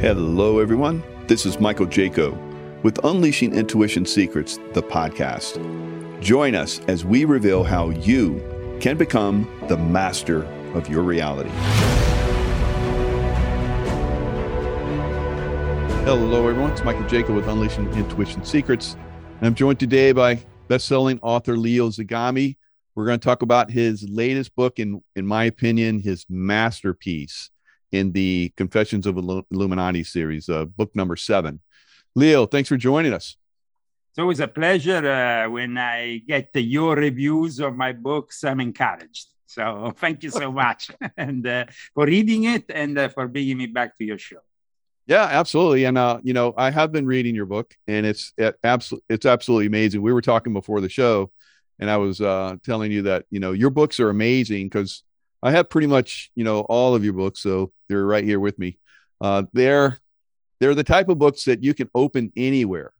Hello, everyone. This is Michael Jaco with Unleashing Intuition Secrets, the podcast. Join us as we reveal how you can become the master of your reality. Hello, everyone. It's Michael Jaco with Unleashing Intuition Secrets. And I'm joined today by best-selling author Leo Zagami. We're going to talk about his latest book, in in my opinion, his masterpiece in the Confessions of Illuminati series, uh, book number seven. Leo, thanks for joining us. It's always a pleasure uh, when I get your reviews of my books. I'm encouraged. So thank you so much and uh, for reading it and uh, for bringing me back to your show. Yeah, absolutely. And uh, you know, I have been reading your book, and it's it absolutely it's absolutely amazing. We were talking before the show, and I was uh, telling you that you know your books are amazing because I have pretty much you know all of your books, so they're right here with me. Uh, they're they're the type of books that you can open anywhere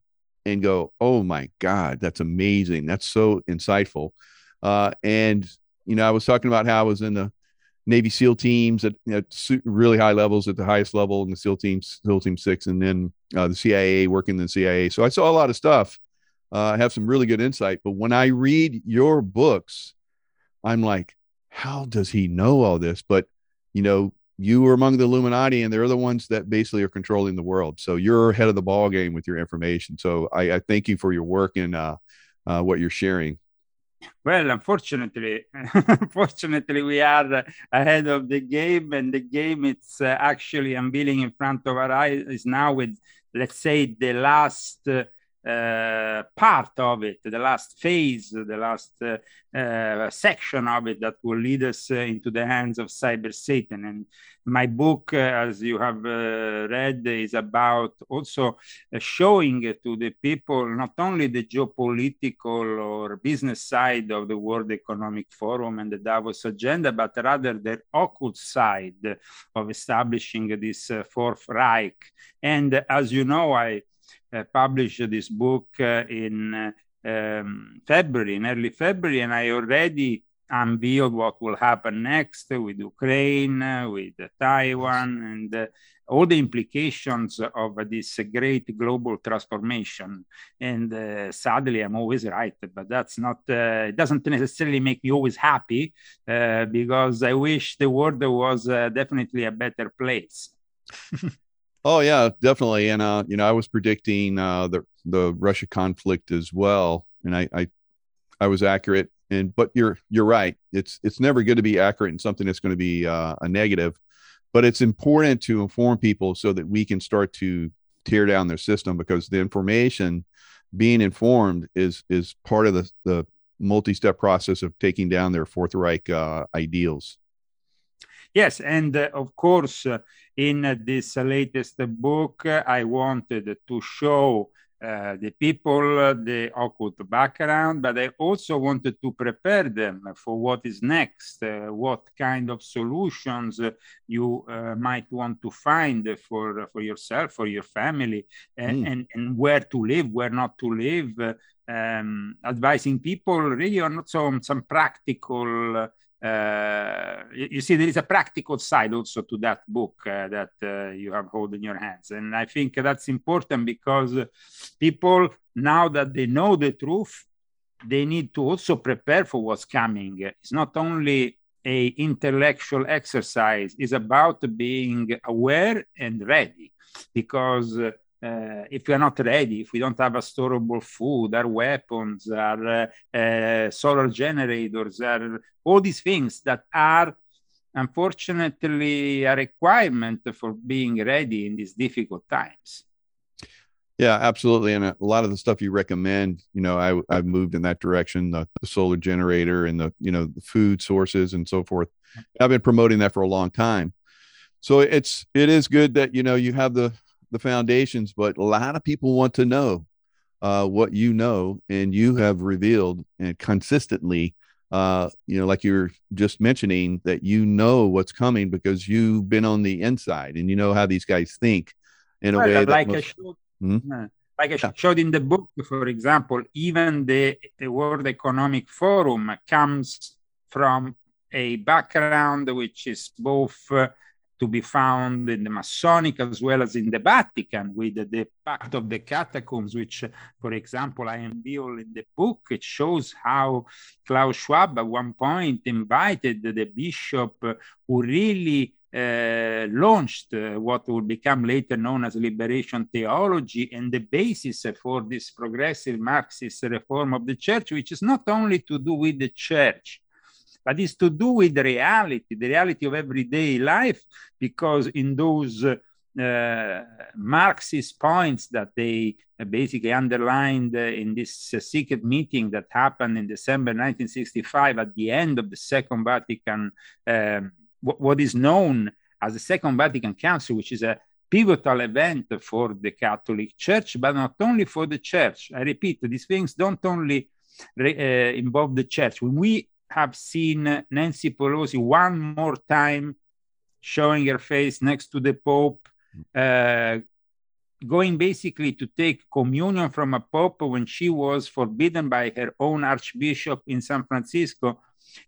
and go, oh my god, that's amazing, that's so insightful. Uh, and you know, I was talking about how I was in the Navy SEAL teams at know, really high levels at the highest level in the SEAL teams, SEAL Team Six, and then uh, the CIA, working in the CIA. So I saw a lot of stuff. Uh, I have some really good insight. But when I read your books, I'm like, how does he know all this? But you know, you are among the Illuminati, and they're the ones that basically are controlling the world. So you're ahead of the ball game with your information. So I, I thank you for your work and uh, uh, what you're sharing. Well, unfortunately, unfortunately, we are ahead of the game, and the game it's uh, actually unveiling in front of our eyes is now with, let's say, the last uh, part of it, the last phase, the last uh, uh, section of it that will lead us uh, into the hands of cyber Satan. And my book, as you have read, is about also showing to the people not only the geopolitical or business side of the World Economic Forum and the Davos agenda, but rather the occult side of establishing this Fourth Reich. And as you know, I published this book uh, in uh, um, February, in early February, and I already unveiled what will happen next with Ukraine, with Taiwan, and all the implications of this great global transformation. And uh, sadly, I'm always right, but that's not, uh, it doesn't necessarily make me always happy uh, because I wish the world was definitely a better place. Oh yeah, definitely. And uh, you know, I was predicting uh, the the Russia conflict as well, and I, I I was accurate. And but you're you're right. It's it's never good to be accurate in something that's going to be uh, a negative, but it's important to inform people so that we can start to tear down their system because the information being informed is is part of the the multi-step process of taking down their Fourth Reich uh, ideals. Yes, and uh, of course, uh, in uh, this latest book, I wanted to show uh, the people uh, the occult background, but I also wanted to prepare them for what is next, uh, what kind of solutions you might want to find for, for yourself, for your family, and, mm. and, and where to live, where not to live, um, advising people really on some, some practical uh, you see there is a practical side also to that book uh, that uh, you have hold in your hands. And i think that's important because people now that they know the truth they need to also prepare for what's coming. It's not only a intellectual exercise it's about being aware and ready because uh, if we are not ready, if we don't have a storable food, our weapons, our uh, solar generators, our, all these things that are unfortunately a requirement for being ready in these difficult times. Yeah, absolutely. And a lot of the stuff you recommend, you know, I, I've moved in that direction, the, the solar generator and the, you know, the food sources and so forth. I've been promoting that for a long time. So it's, it is good that, you know, you have the, the foundations, but a lot of people want to know uh, what you know, and you have revealed and consistently, uh, you know, like you're just mentioning that you know what's coming because you've been on the inside and you know how these guys think in a well, way like most, I showed, hmm? like I showed in the book, for example, even the, the World Economic Forum comes from a background which is both uh, to be found in the Masonic as well as in the Vatican with the, Pact of the Catacombs, which, for example, I unveil in the book. It shows how Klaus Schwab at one point invited the bishop who really uh, launched uh, what would become later known as liberation theology and the basis for this progressive Marxist reform of the church, which is not only to do with the church, but is to do with the reality, the reality of everyday life, because in those uh, Marxist points that they basically underlined in this secret meeting that happened in December 1965 at the end of the Second Vatican, um, what is known as the Second Vatican Council, which is a pivotal event for the Catholic Church, but not only for the Church. I repeat, these things don't only uh, involve the Church. When we have seen Nancy Pelosi one more time showing her face next to the Pope, uh, going basically to take communion from a Pope when she was forbidden by her own Archbishop in San Francisco.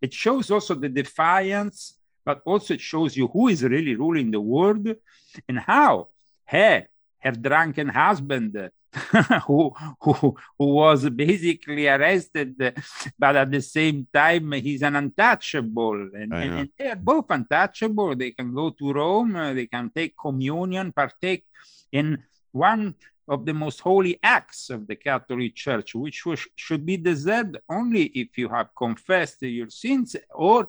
It shows also the defiance, but also it shows you who is really ruling the world and how her, her drunken husband who, who, who was basically arrested, but at the same time, he's an untouchable. And, and, and, they are both untouchable. They can go to Rome, uh, they can take communion, partake in one of the most holy acts of the Catholic Church, which was, should be deserved only if you have confessed your sins or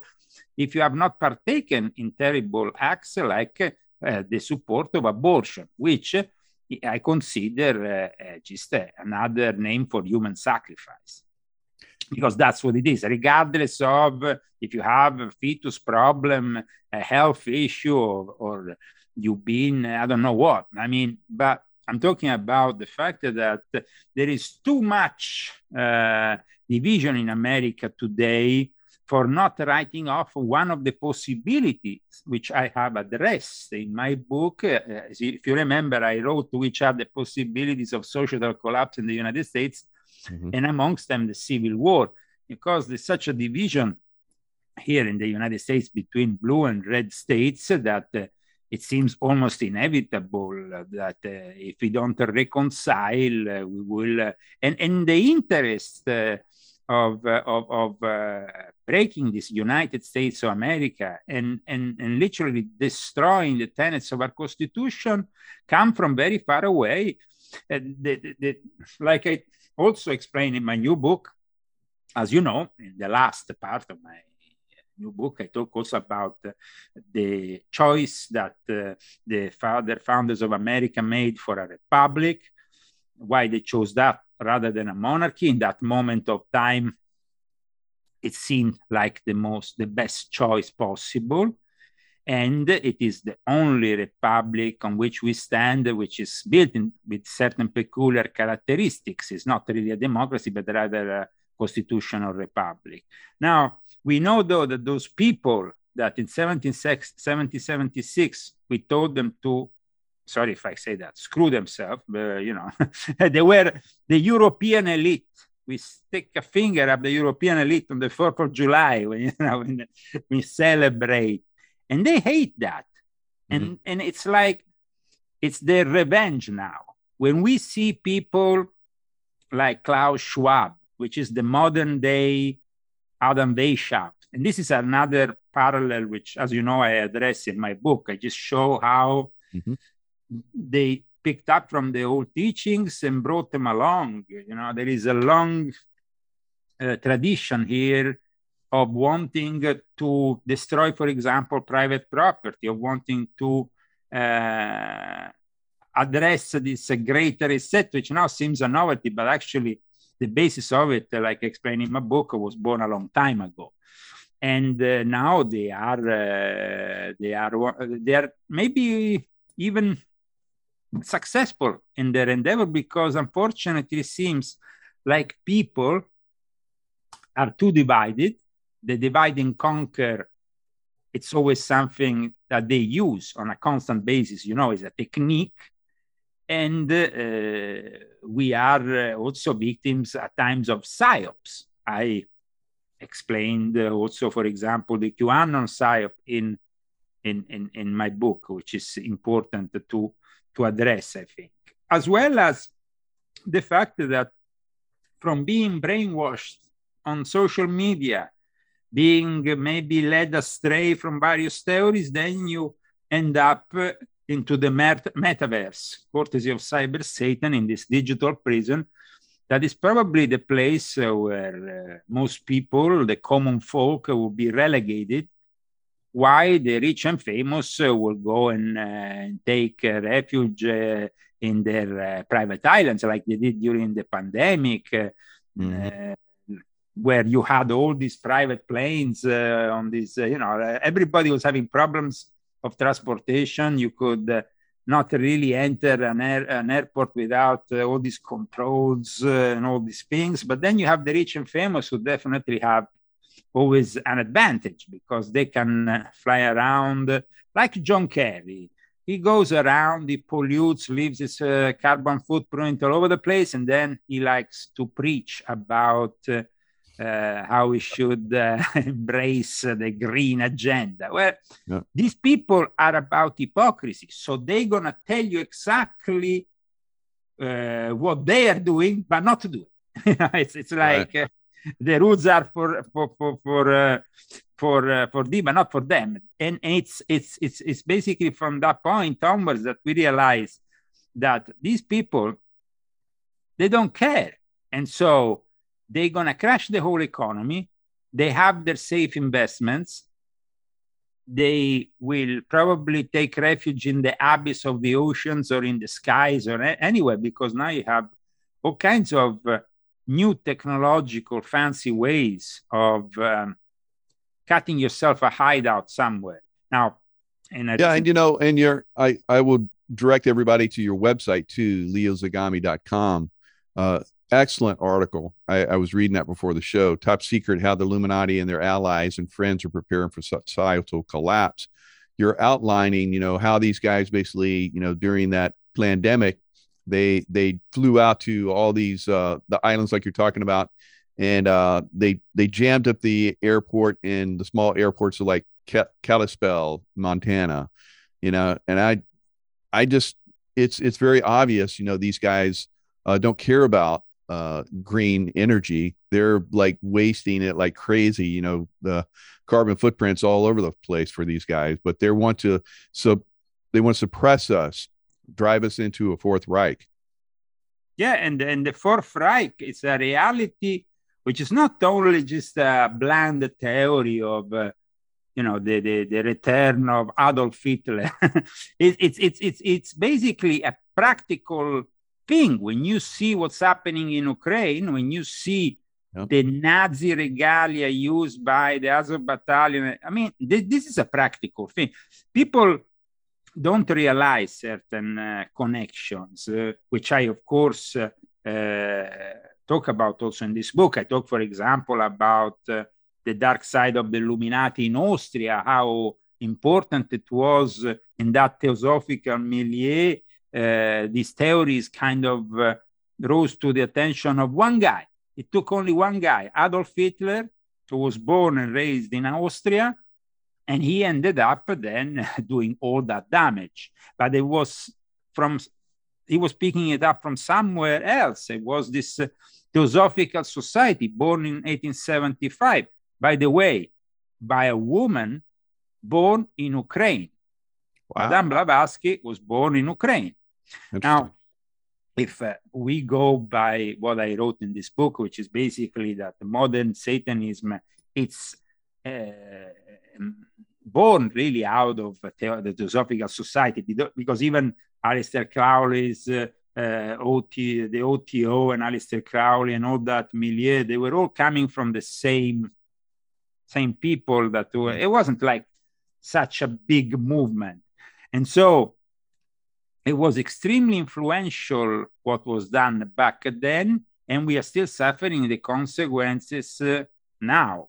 if you have not partaken in terrible acts like uh, the support of abortion, which I consider uh, just uh, another name for human sacrifice because that's what it is, regardless of if you have a fetus problem, a health issue, or, or you've been, I don't know what. I mean, but I'm talking about the fact that there is too much uh, division in America today for not writing off one of the possibilities which I have addressed in my book. Uh, if you remember, I wrote which are the possibilities of social collapse in the United States, mm-hmm. and amongst them the Civil War, because there's such a division here in the United States between blue and red states that uh, it seems almost inevitable that uh, if we don't reconcile, uh, we will, uh, and, and the interest uh, of, of, of uh, breaking this United States of America and, and, and literally destroying the tenets of our Constitution come from very far away. Uh, the, the, the, like I also explain in my new book, as you know, in the last part of my new book, I talk also about the choice that uh, the father founders of America made for a republic, why they chose that rather than a monarchy. In that moment of time, it seemed like the most, the best choice possible. And it is the only republic on which we stand, which is built in, with certain peculiar characteristics. It's not really a democracy, but rather a constitutional republic. Now, we know, though, that those people that in 1776 we told them to sorry if I say that, screw themselves, but you know, they were the European elite. We stick a finger at the European elite on the 4th of July when, you know, when we celebrate. And they hate that. And, mm-hmm. and it's like, it's their revenge now. When we see people like Klaus Schwab, which is the modern day Adam Weishaupt, and this is another parallel, which, as you know, I address in my book. I just show how mm-hmm they picked up from the old teachings and brought them along. You know, there is a long uh, tradition here of wanting to destroy, for example, private property, of wanting to uh, address this uh, greater reset, which now seems a novelty, but actually the basis of it, like I explained in my book, was born a long time ago. And uh, now they are, uh, they are, they are maybe even successful in their endeavor because unfortunately it seems like people are too divided. The divide and conquer, it's always something that they use on a constant basis, you know, is a technique. And uh, we are uh, also victims at times of psyops. I explained uh, also, for example, the QAnon psyop in in, in, in my book, which is important to, to address, I think, as well as the fact that from being brainwashed on social media, being maybe led astray from various theories, then you end up into the met- metaverse, courtesy of Cyber Satan in this digital prison. That is probably the place where uh, most people, the common folk, will be relegated. Why the rich and famous uh, will go and uh, take uh, refuge in their private islands, like they did during the pandemic, mm-hmm. where you had all these private planes on this. you know, everybody was having problems of transportation. You could uh, not really enter an, air, an airport without uh, all these controls uh, and all these things. But then you have the rich and famous who definitely have always an advantage because they can uh, fly around like John Kerry. He goes around, he pollutes, leaves his uh, carbon footprint all over the place, and then he likes to preach about uh, uh, how we should uh, embrace the green agenda. Well, yeah. these people are about hypocrisy. So they're to tell you exactly uh, what they are doing, but not to do it. it's, it's like right. The rules are for, for, for, for, uh, for, uh, for them, but not for them. And, and it's, it's, it's, it's basically from that point onwards that we realize that these people, they don't care. And so they're to crash the whole economy. They have their safe investments. They will probably take refuge in the abyss of the oceans or in the skies or anywhere because now you have all kinds of uh, new technological fancy ways of um, cutting yourself a hideout somewhere. Now, and yeah, and you know, and you're I I would direct everybody to your website too, leozagami.com. Uh, excellent article. I, I, was reading that before the show. Top secret: How the Illuminati and their allies and friends are preparing for societal collapse. You're outlining, you know, how these guys basically, you know, during that pandemic, they they flew out to all these uh, the islands like you're talking about, and uh, they they jammed up the airport in the small airports of like Kalispell, Montana, you know, and I I just it's it's very obvious, you know, these guys uh, don't care about uh, green energy. They're like wasting it like crazy. You know, the carbon footprints all over the place for these guys, but they want to so they want to suppress us, drive us into a fourth Reich. Yeah, and and the fourth Reich is a reality which is not only just a bland theory of. Uh, you know the, the, the return of Adolf Hitler. it, it's it's it's it's basically a practical thing when you see what's happening in Ukraine, when you see yep. the Nazi regalia used by the Azov battalion. I mean, th- this is a practical thing. People don't realize certain uh, connections, uh, which I, of course, uh, talk about also in this book. I talk, for example, about uh, the dark side of the Illuminati in Austria, how important it was in that theosophical milieu uh, these theories kind of rose to the attention of one guy. It took only one guy, Adolf Hitler, who was born and raised in Austria, and he ended up then doing all that damage. But it was from he was picking it up from somewhere else. It was this uh, Theosophical Society born in 1875. By the way, by a woman born in Ukraine. Wow. Madame Blavatsky was born in Ukraine. Now, if uh, we go by what I wrote in this book, which is basically that modern Satanism, it's uh, born really out of the, the Theosophical Society, because even Aleister Crowley's uh, uh, OT, the OTO and Aleister Crowley and all that milieu, they were all coming from the same same people that were, it wasn't like such a big movement. And so it was extremely influential what was done back then, and we are still suffering the consequences uh, now.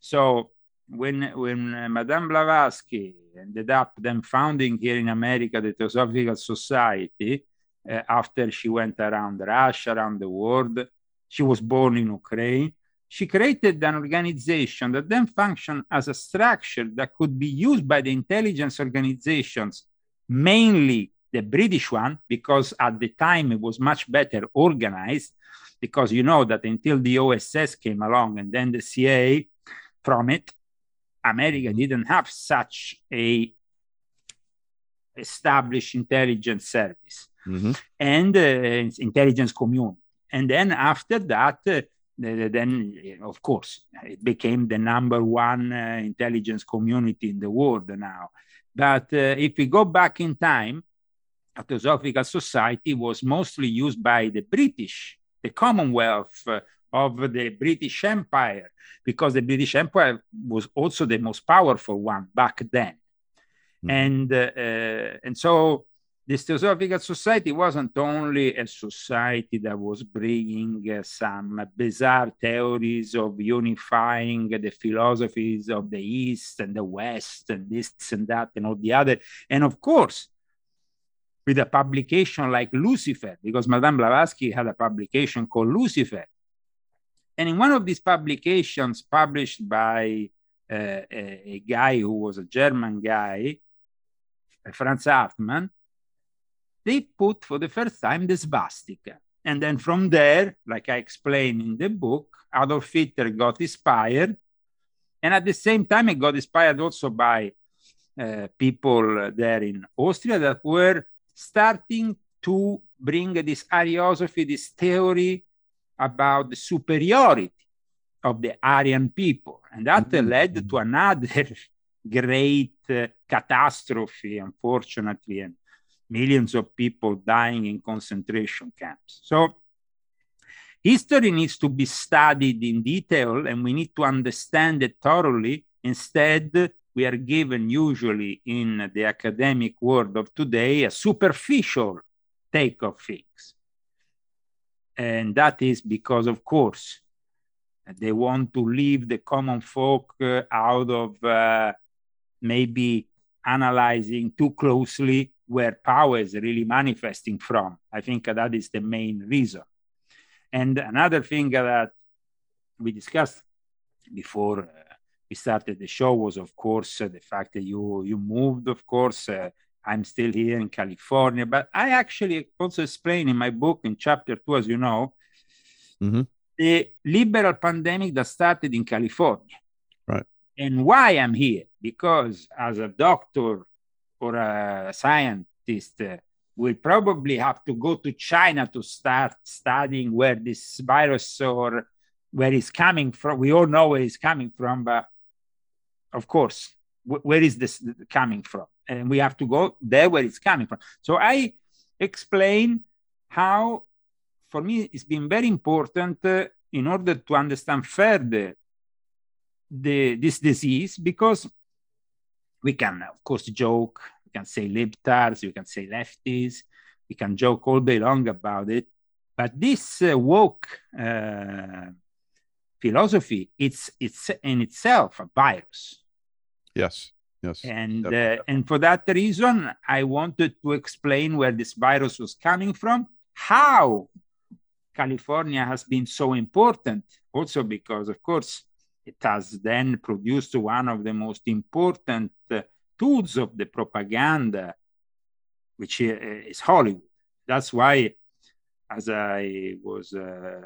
So when when uh, Madame Blavatsky ended up then founding here in America the Theosophical Society, uh, after she went around Russia, around the world, she was born in Ukraine. she created an organization that then functioned as a structure that could be used by the intelligence organizations, mainly the British one, because at the time it was much better organized. Because you know that until the OSS came along and then the CIA from it, America didn't have such a established intelligence service mm-hmm. and uh, intelligence community. And then after that, uh, then of course it became the number one uh, intelligence community in the world now. But uh, if we go back in time, a Theosophical Society was mostly used by the British, the Commonwealth uh, of the British Empire, because the British Empire was also the most powerful one back then. Mm. And, uh, and so this Theosophical Society wasn't only a society that was bringing uh, some bizarre theories of unifying the philosophies of the East and the West and this and that and all the other. And of course, with a publication like Lucifer, because Madame Blavatsky had a publication called Lucifer. And in one of these publications published by uh, a, a, guy who was a German guy, Franz Hartmann, they put for the first time the swastika. And then from there, like I explained in the book, Adolf Hitler got inspired. And at the same time, he got inspired also by uh, people there in Austria that were starting to bring this Ariosophy, this theory about the superiority of the Aryan people. And that mm-hmm. led to another great uh, catastrophe, unfortunately, and millions of people dying in concentration camps. So, history needs to be studied in detail and we need to understand it thoroughly. Instead, we are given usually in the academic world of today a superficial take of things. And that is because, of course, they want to leave the common folk uh, out of uh, maybe analyzing too closely where power is really manifesting from. I think that is the main reason. And another thing that we discussed before uh, we started the show was, of course, the fact that you you moved. Of course, uh, I'm still here in California, but I actually also explain in my book in chapter two, as you know, mm-hmm. the liberal pandemic that started in California. Right. And why I'm here? Because as a doctor or a scientist, uh, we probably have to go to China to start studying where this virus or where it's coming from. We all know where it's coming from, but of course, where is this coming from? And we have to go there where it's coming from. So I explain how, for me, it's been very important uh, in order to understand further the, this disease because we can, of course, joke, we can say libtards, we can say lefties, we can joke all day long about it. But this uh, woke uh, philosophy, it's, it's in itself a virus. Yes. Yes. And uh, and for that reason, I wanted to explain where this virus was coming from, how California has been so important, also because, of course, it has then produced one of the most important uh, tools of the propaganda, which is Hollywood. That's why, as I was uh,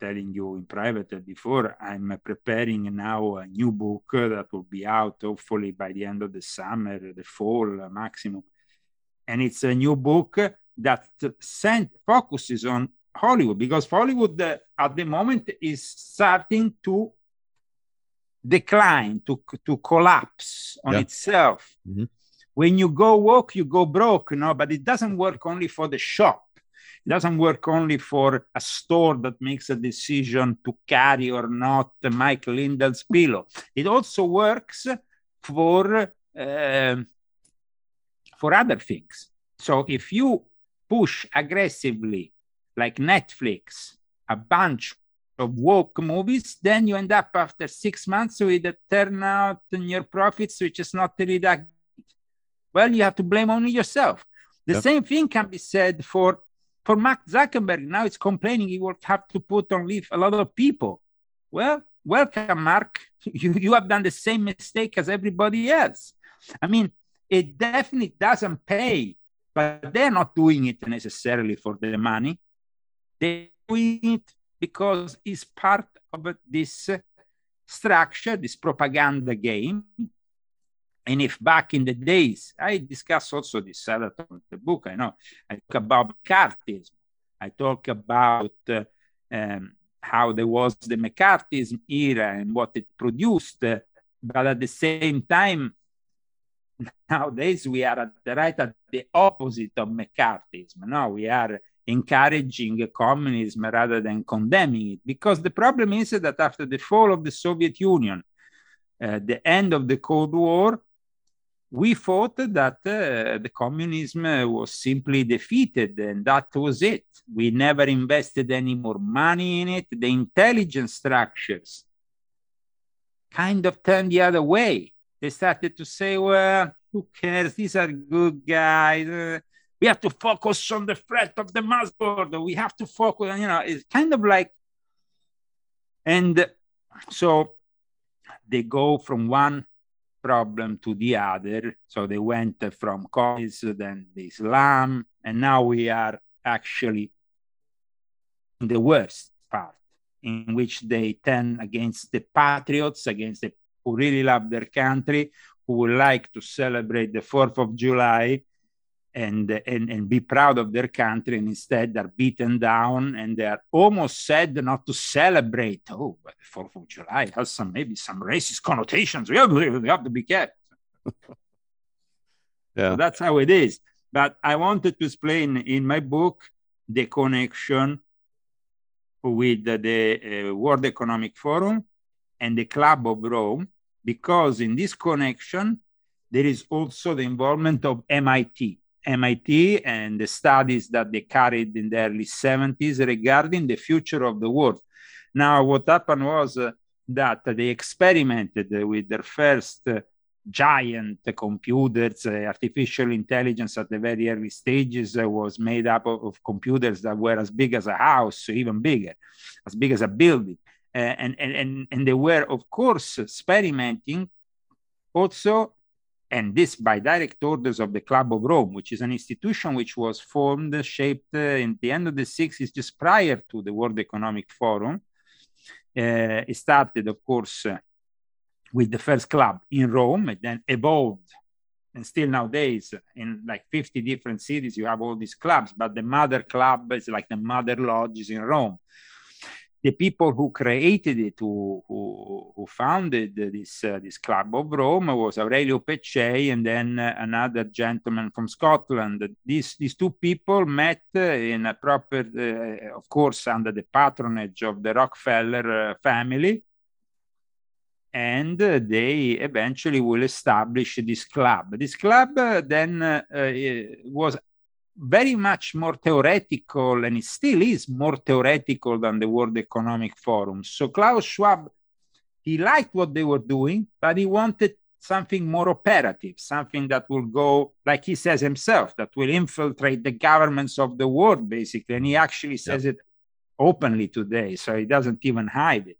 telling you in private before, I'm preparing now a new book that will be out hopefully by the end of the summer, the fall maximum. And it's a new book that sent, focuses on Hollywood because Hollywood uh, at the moment is starting to decline, to, to collapse on yeah. itself. Mm-hmm. When you go woke, you go broke, you know, but it doesn't work only for the shop doesn't work only for a store that makes a decision to carry or not Mike Lindell's pillow. It also works for uh, for other things. So if you push aggressively, like Netflix, a bunch of woke movies, then you end up after six months with a turnout in your profits, which is not really that. Well, you have to blame only yourself. The yep. same thing can be said for for Mark Zuckerberg, now it's complaining he will have to put on leave a lot of people. Well, welcome, Mark. You, you have done the same mistake as everybody else. I mean, it definitely doesn't pay, but they're not doing it necessarily for the money. They're doing it because it's part of this uh, structure, this propaganda game. And if back in the days, I discuss also this other the book, I know, I talk about McCarthyism. I talk about uh, um, how there was the McCarthyism era and what it produced. Uh, but at the same time, nowadays we are at the right at the opposite of McCarthyism. No, we are encouraging communism rather than condemning it. Because the problem is that after the fall of the Soviet Union, uh, the end of the Cold War, we thought that uh, the communism was simply defeated and that was it. We never invested any more money in it. The intelligence structures kind of turned the other way. They started to say, well, who cares? These are good guys. Uh, we have to focus on the threat of the mass murder. We have to focus, you know, it's kind of like, and so they go from one problem to the other. So they went from communism, then the Islam, and now we are actually in the worst part, in which they turn against the patriots, against the who really love their country, who would like to celebrate the 4th of July and, and, and be proud of their country and instead are beaten down and they are almost said not to celebrate. Oh, but the 4th of July has some maybe some racist connotations. We have, we have to be careful. yeah. So that's how it is. But I wanted to explain in my book the connection with the, the uh, World Economic Forum and the Club of Rome, because in this connection, there is also the involvement of MIT. MIT and the studies that they carried in the early 70s regarding the future of the world. Now, what happened was uh, that they experimented with their first uh, giant computers, uh, artificial intelligence at the very early stages uh, was made up of, of, computers that were as big as a house, even bigger, as big as a building. Uh, and, and, and, and they were, of course, experimenting also and this by direct orders of the Club of Rome, which is an institution which was formed, shaped uh, in the end of the 60s, just prior to the World Economic Forum. Uh, it started, of course, uh, with the first club in Rome, and then evolved. And still nowadays, in like 50 different cities, you have all these clubs, but the mother club is like the mother lodges in Rome the people who created it, who, who, who founded this, uh, this Club of Rome was Aurelio Peccei and then uh, another gentleman from Scotland. These, these two people met uh, in a proper, uh, of course, under the patronage of the Rockefeller uh, family. And they eventually will establish this club. This club then was very much more theoretical, and it still is more theoretical than the World Economic Forum. So Klaus Schwab, he liked what they were doing, but he wanted something more operative, something that will go, like he says himself, that will infiltrate the governments of the world, basically. And he actually says it openly today, so he doesn't even hide it.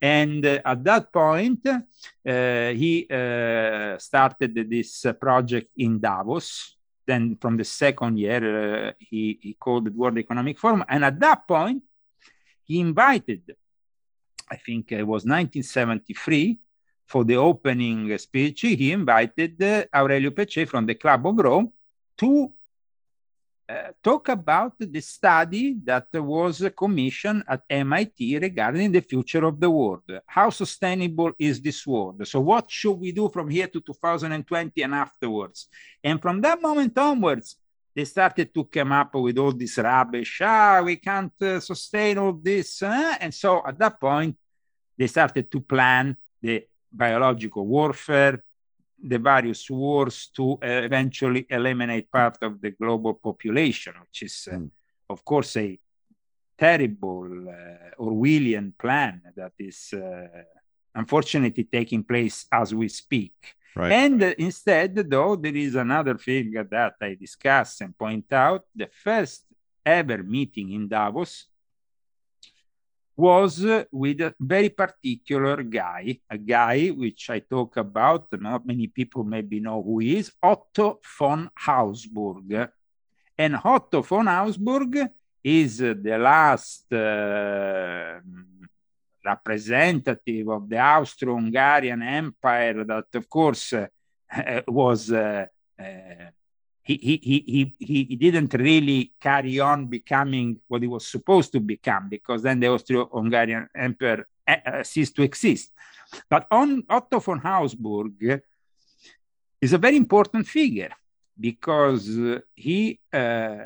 And uh, at that point, uh, he uh, started this project in Davos, then from the second year, uh, he, he called the World Economic Forum. And at that point, he invited, I think it was 1973, for the opening speech, he invited uh, Aurelio Peccei from the Club of Rome to talk about the study that was commissioned at MIT regarding the future of the world. How sustainable is this world? So, what should we do from here to 2020 and afterwards? And from that moment onwards, they started to come up with all this rubbish. Ah, we can't uh, sustain all this. Uh? And so, at that point, they started to plan the biological warfare, the various wars to uh, eventually eliminate part of the global population, which is, uh, mm. of course, a terrible uh, Orwellian plan that is uh, unfortunately taking place as we speak. Right. And instead, though, there is another thing that I discuss and point out the first ever meeting in Davos was with a very particular guy, a guy which I talk about, not many people maybe know who he is, Otto von Habsburg. And Otto von Habsburg is the last uh, representative of the Austro-Hungarian Empire that, of course, uh, was uh, uh he, he, he, he, didn't really carry on becoming what he was supposed to become because then the Austro-Hungarian Empire uh, ceased to exist. But on Otto von Habsburg is a very important figure because he, uh,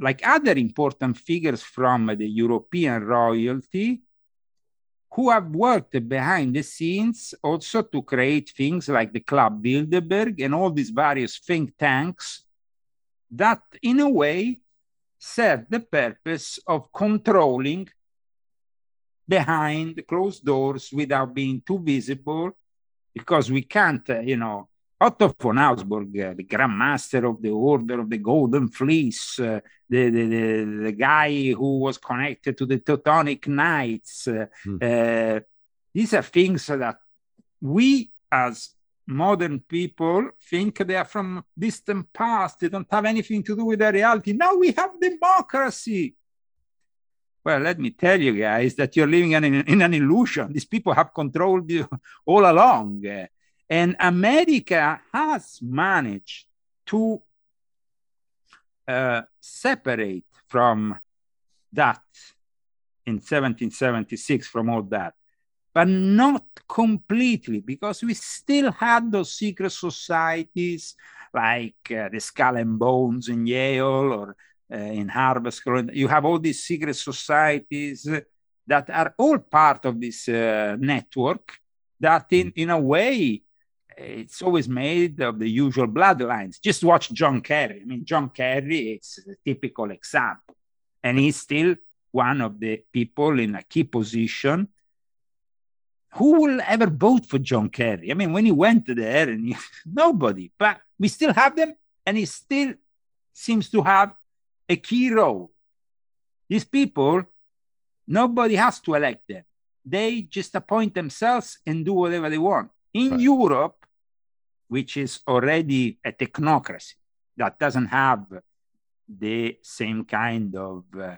like other important figures from the European royalty, who have worked behind the scenes also to create things like the Club Bilderberg and all these various think tanks that, in a way, serve the purpose of controlling behind closed doors without being too visible, because we can't, uh, you know, Otto von Habsburg, uh, the Grand Master of the Order of the Golden Fleece, uh, the, the, the, the, guy who was connected to the Teutonic Knights. Mm. these are things that we as modern people think they are from distant past. They don't have anything to do with the reality. Now we have democracy. Well, let me tell you guys that you're living in, in an illusion. These people have controlled you all along. And America has managed to uh, separate from that in 1776, from all that, but not completely, because we still had those secret societies like uh, the Skull and Bones in Yale or uh, in Harvard School. You have all these secret societies that are all part of this uh, network that, in, in a way, it's always made of the usual bloodlines. Just watch John Kerry. I mean, John Kerry is a typical example. And he's still one of the people in a key position. Who will ever vote for John Kerry? I mean, when he went there, and he, nobody, but we still have them, and he still seems to have a key role. These people, nobody has to elect them. They just appoint themselves and do whatever they want. In right. Europe, which is already a technocracy that doesn't have the same kind of uh,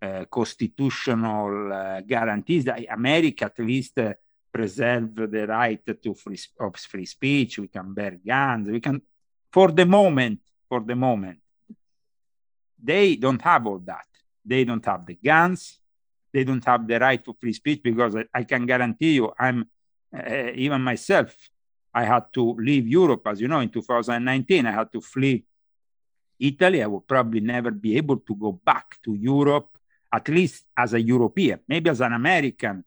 uh, constitutional uh, guarantees that America at least uh, preserve the right to free, of free speech. We can bear guns. We can, for the moment, for the moment, they don't have all that. They don't have the guns. They don't have the right to free speech because I, I can guarantee you, I'm uh, even myself I had to leave Europe, as you know, in 2019. I had to flee Italy. I would probably never be able to go back to Europe, at least as a European, maybe as an American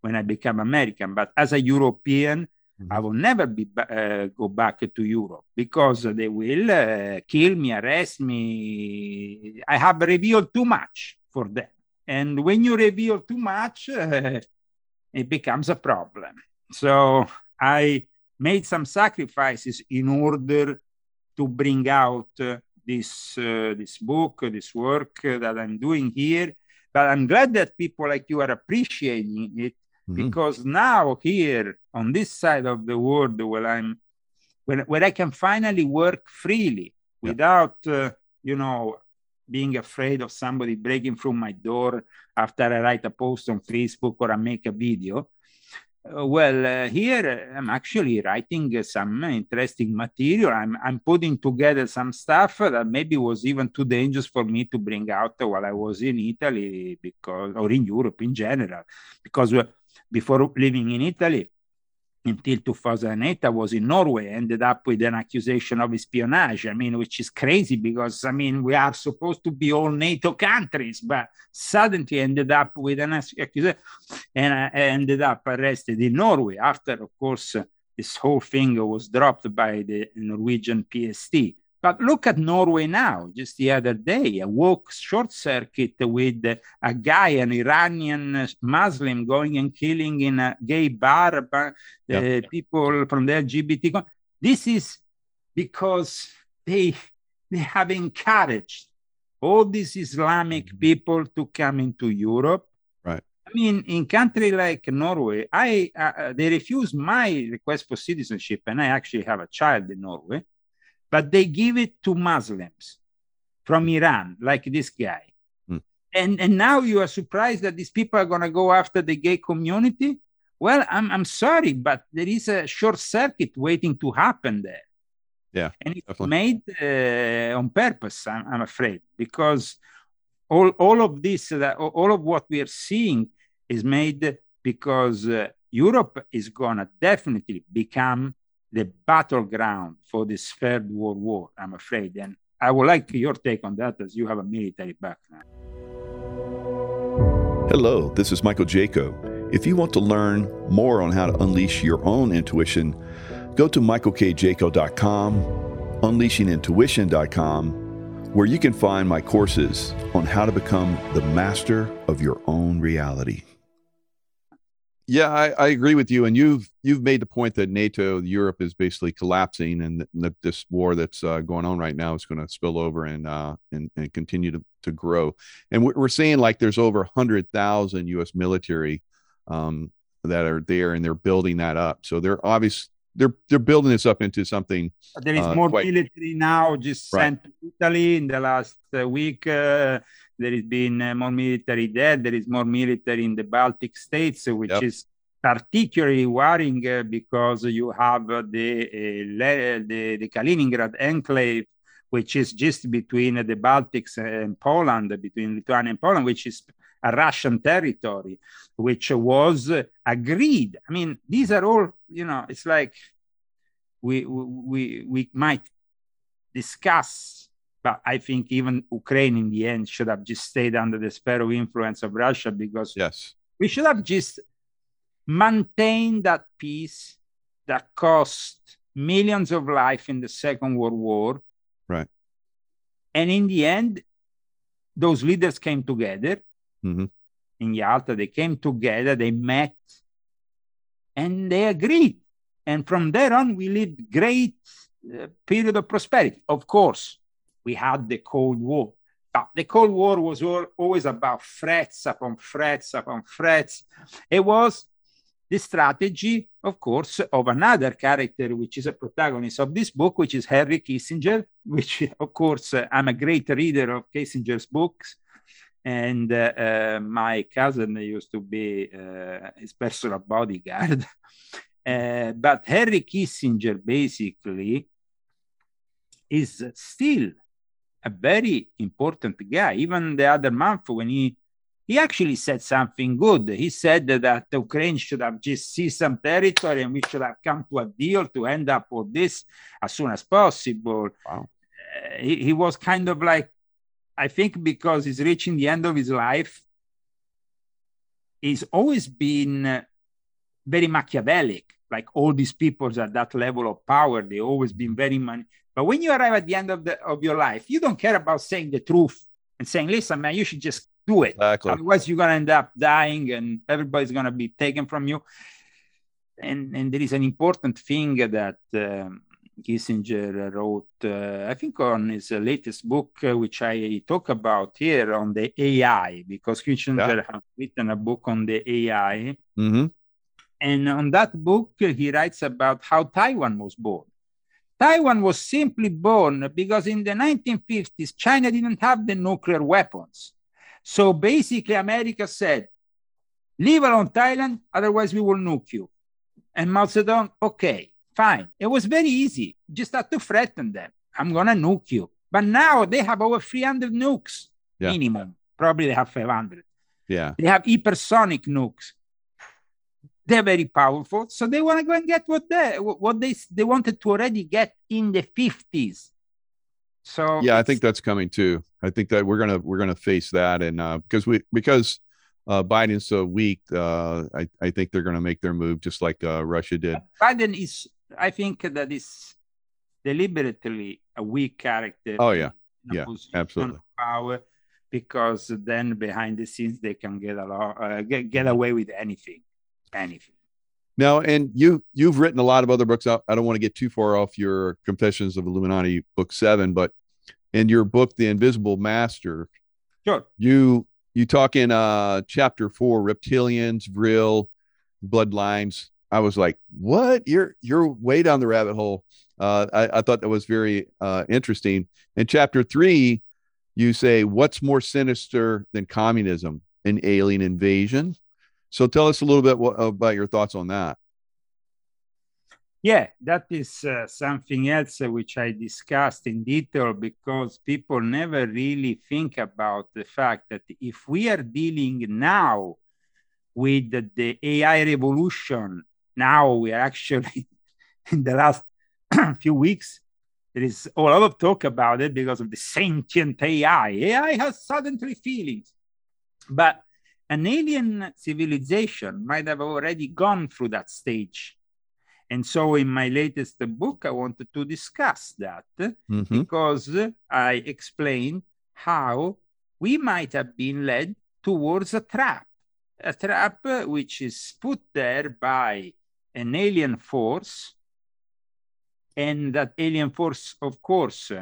when I become American, but as a European, mm-hmm. I will never be uh, go back to Europe because they will uh, kill me, arrest me. I have revealed too much for them, and when you reveal too much, uh, it becomes a problem. So I made some sacrifices in order to bring out uh, this uh, this book, this work that I'm doing here. But I'm glad that people like you are appreciating it mm-hmm. because now here on this side of the world, where I'm, where, where I can finally work freely yeah. without, uh, you know, being afraid of somebody breaking through my door after I write a post on Facebook or I make a video. Uh, well, uh, here I'm actually writing some interesting material. I'm, I'm putting together some stuff that maybe was even too dangerous for me to bring out while I was in Italy because, or in Europe in general, because uh, before living in Italy, until 2008 i was in norway ended up with an accusation of espionage. I mean which is crazy because i mean we are supposed to be all nato countries but suddenly ended up with an accusation and i ended up arrested in norway after of course this whole thing was dropped by the norwegian pst but look at Norway now. Just the other day, a woke short circuit with a guy, an Iranian Muslim, going and killing in a gay bar uh, yeah. people from the LGBT. This is because they they have encouraged all these Islamic mm-hmm. people to come into Europe. Right. I mean, in country like Norway, I uh, uh, they refuse my request for citizenship, and I actually have a child in Norway, but they give it to Muslims from Iran, like this guy. Hmm. And and now you are surprised that these people are going to go after the gay community. Well, I'm I'm sorry, but there is a short circuit waiting to happen there. Yeah, and it's definitely. made uh, on purpose. I'm, I'm afraid because all all of this, uh, all of what we are seeing is made because uh, Europe is going to definitely become the battleground for this third world war, I'm afraid. And I would like your take on that as you have a military background. Hello, this is Michael Jaco. If you want to learn more on how to unleash your own intuition, go to michaelkjaco.com, unleashingintuition.com, where you can find my courses on how to become the master of your own reality. Yeah, I, I, agree with you, and you've you've made the point that NATO, Europe, is basically collapsing, and that this war that's uh, going on right now is going to spill over and uh, and, and continue to, to grow. And we're seeing like there's over hundred thousand U.S. military um, that are there, and they're building that up. So they're obvious they're they're building this up into something. There is uh, more quite... military now just right. sent to Italy in the last uh, week. Uh, there has been uh, more military there. There is more military in the Baltic states, which yep. is particularly worrying uh, because you have the, uh, the, the Kaliningrad enclave, which is just between the Baltics and Poland, between Lithuania and Poland, which is a Russian territory, which was agreed. I mean, these are all, you know, it's like we we we might discuss but I think even Ukraine in the end should have just stayed under the spare of influence of Russia because yes, we should have just maintained that peace that cost millions of life in the Second World War. Right. And in the end, those leaders came together mm-hmm. in Yalta. They came together, they met, and they agreed. And from there on, we lived great uh, period of prosperity. Of course, we had the Cold War. But the Cold War was all, always about threats upon threats upon threats. It was the strategy, of course, of another character, which is a protagonist of this book, which is Henry Kissinger, which, of course, uh, I'm a great reader of Kissinger's books. And uh, uh, my cousin used to be uh, his personal bodyguard. Uh, but Henry Kissinger basically is still a very important guy. Even the other month when he he actually said something good. He said that Ukraine should have just seized some territory and we should have come to a deal to end up with this as soon as possible. Wow. Uh, he, he was kind of like, I think because he's reaching the end of his life, he's always been very Machiavellic. Like all these people at that level of power, they always been very man. But when you arrive at the end of the of your life, you don't care about saying the truth and saying, "Listen, man, you should just do it. Exactly. Otherwise, you're going to end up dying and everybody's going to be taken from you. And, and there is an important thing that um, Kissinger wrote, uh, I think, on his latest book, uh, which I talk about here on the AI, because Kissinger yeah. has written a book on the AI. Mm-hmm. And on that book, he writes about how Taiwan was born. Taiwan was simply born because in the 1950s, China didn't have the nuclear weapons. So basically, America said, leave alone Thailand, otherwise we will nuke you. And Mao Zedong, okay, fine. It was very easy. Just had to threaten them. I'm going to nuke you. But now they have over 300 nukes yeah. minimum. Probably they have 500. Yeah. They have hypersonic nukes. They're very powerful. So they want to go and get what they what they they wanted to already get in the 50s. So yeah, I think that's coming too. I think that we're gonna we're gonna face that, and uh, because we because uh, Biden's so weak, uh, I I think they're gonna make their move just like uh, Russia did. Biden is, I think that is deliberately a weak character. Oh yeah, yeah, absolutely. Power, because then behind the scenes they can get a lot, uh, get get away with anything, anything. Now, and you you've written a lot of other books. I, I don't want to get too far off your Confessions of Illuminati book seven, but in your book, The Invisible Master, sure, you you talk in uh chapter four, reptilians, vril, bloodlines. I was like, what? You're you're way down the rabbit hole. Uh, I, I thought that was very uh, interesting. In chapter three, you say, what's more sinister than communism? An alien invasion. So tell us a little bit what, about your thoughts on that. Yeah, that is uh, something else which I discussed in detail because people never really think about the fact that if we are dealing now with the, the AI revolution, now we are actually in the last few weeks, there is a lot of talk about it because of the sentient AI. AI has suddenly feelings. But an alien civilization might have already gone through that stage and so in my latest book, I wanted to discuss that mm-hmm. because I explain how we might have been led towards a trap, a trap which is put there by an alien force. And that alien force, of course,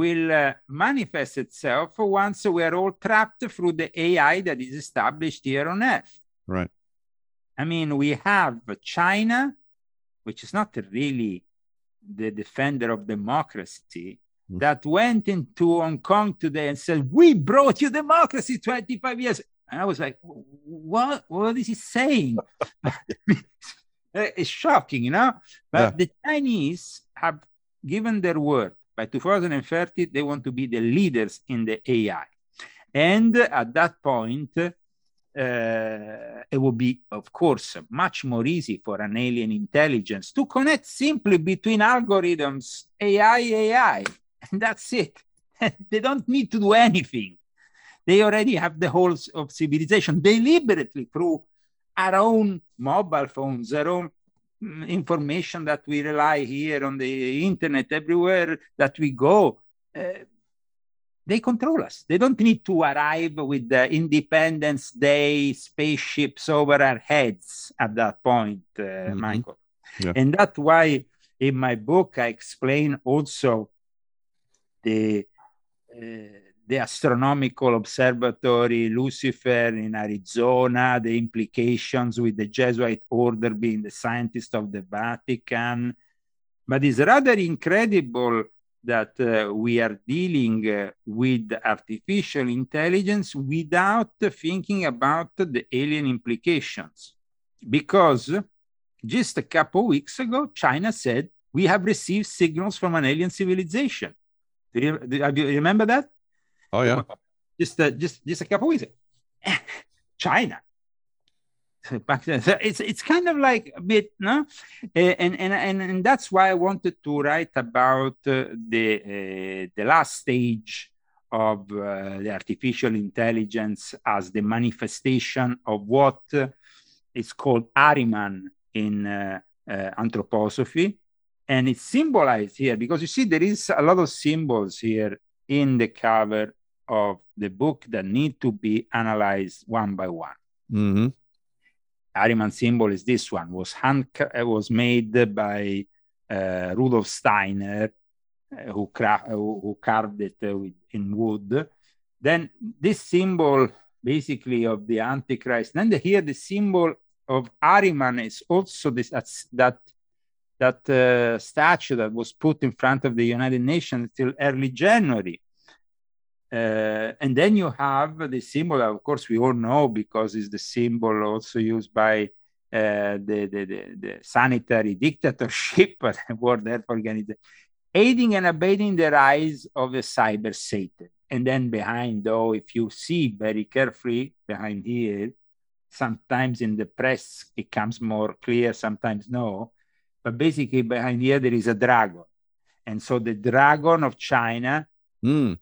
will uh, manifest itself once we are all trapped through the AI that is established here on Earth. Right. I mean, we have China which is not really the defender of democracy, mm. that went into Hong Kong today and said, We brought you democracy 25 years. And I was like, What, what is he saying? it's shocking, you know? But yeah. the Chinese have given their word. By 2030, they want to be the leaders in the AI. And at that point, uh, it would be, of course, much more easy for an alien intelligence to connect simply between algorithms, AI, AI, and that's it. they don't need to do anything. They already have the whole of civilization deliberately through our own mobile phones, our own information that we rely here on the internet, everywhere that we go. Uh, they control us. They don't need to arrive with the Independence Day spaceships over our heads at that point, uh, mm-hmm. Michael. Yeah. And that's why in my book I explain also the uh, the astronomical observatory Lucifer in Arizona, the implications with the Jesuit order being the scientist of the Vatican. But it's rather incredible that uh, we are dealing uh, with artificial intelligence without thinking about the alien implications. Because just a couple weeks ago, China said, we have received signals from an alien civilization. Do you, do you remember that? Oh, yeah. Just, uh, just, just a couple weeks. China back then. So it's it's kind of like a bit, no, and and and and that's why I wanted to write about uh, the uh, the last stage of uh, the artificial intelligence as the manifestation of what is called Ahriman in uh, uh, anthroposophy, and it's symbolized here because you see there is a lot of symbols here in the cover of the book that need to be analyzed one by one. Mm-hmm. Ahriman symbol is this one. was hand uh, was made by uh, Rudolf Steiner, uh, who, cra- who, who, carved it uh, with, in wood. Then this symbol, basically of the Antichrist. Then the, here the symbol of Ahriman is also this that that uh, statue that was put in front of the United Nations till early January. Uh, and then you have the symbol, of course, we all know because it's the symbol also used by uh, the, the, the, the, sanitary dictatorship, World Health Organization, aiding and abetting the rise of the cyber Satan. And then behind, though, if you see very carefully behind here, sometimes in the press it comes more clear, sometimes no. But basically, behind here, there is a dragon. And so the dragon of China mm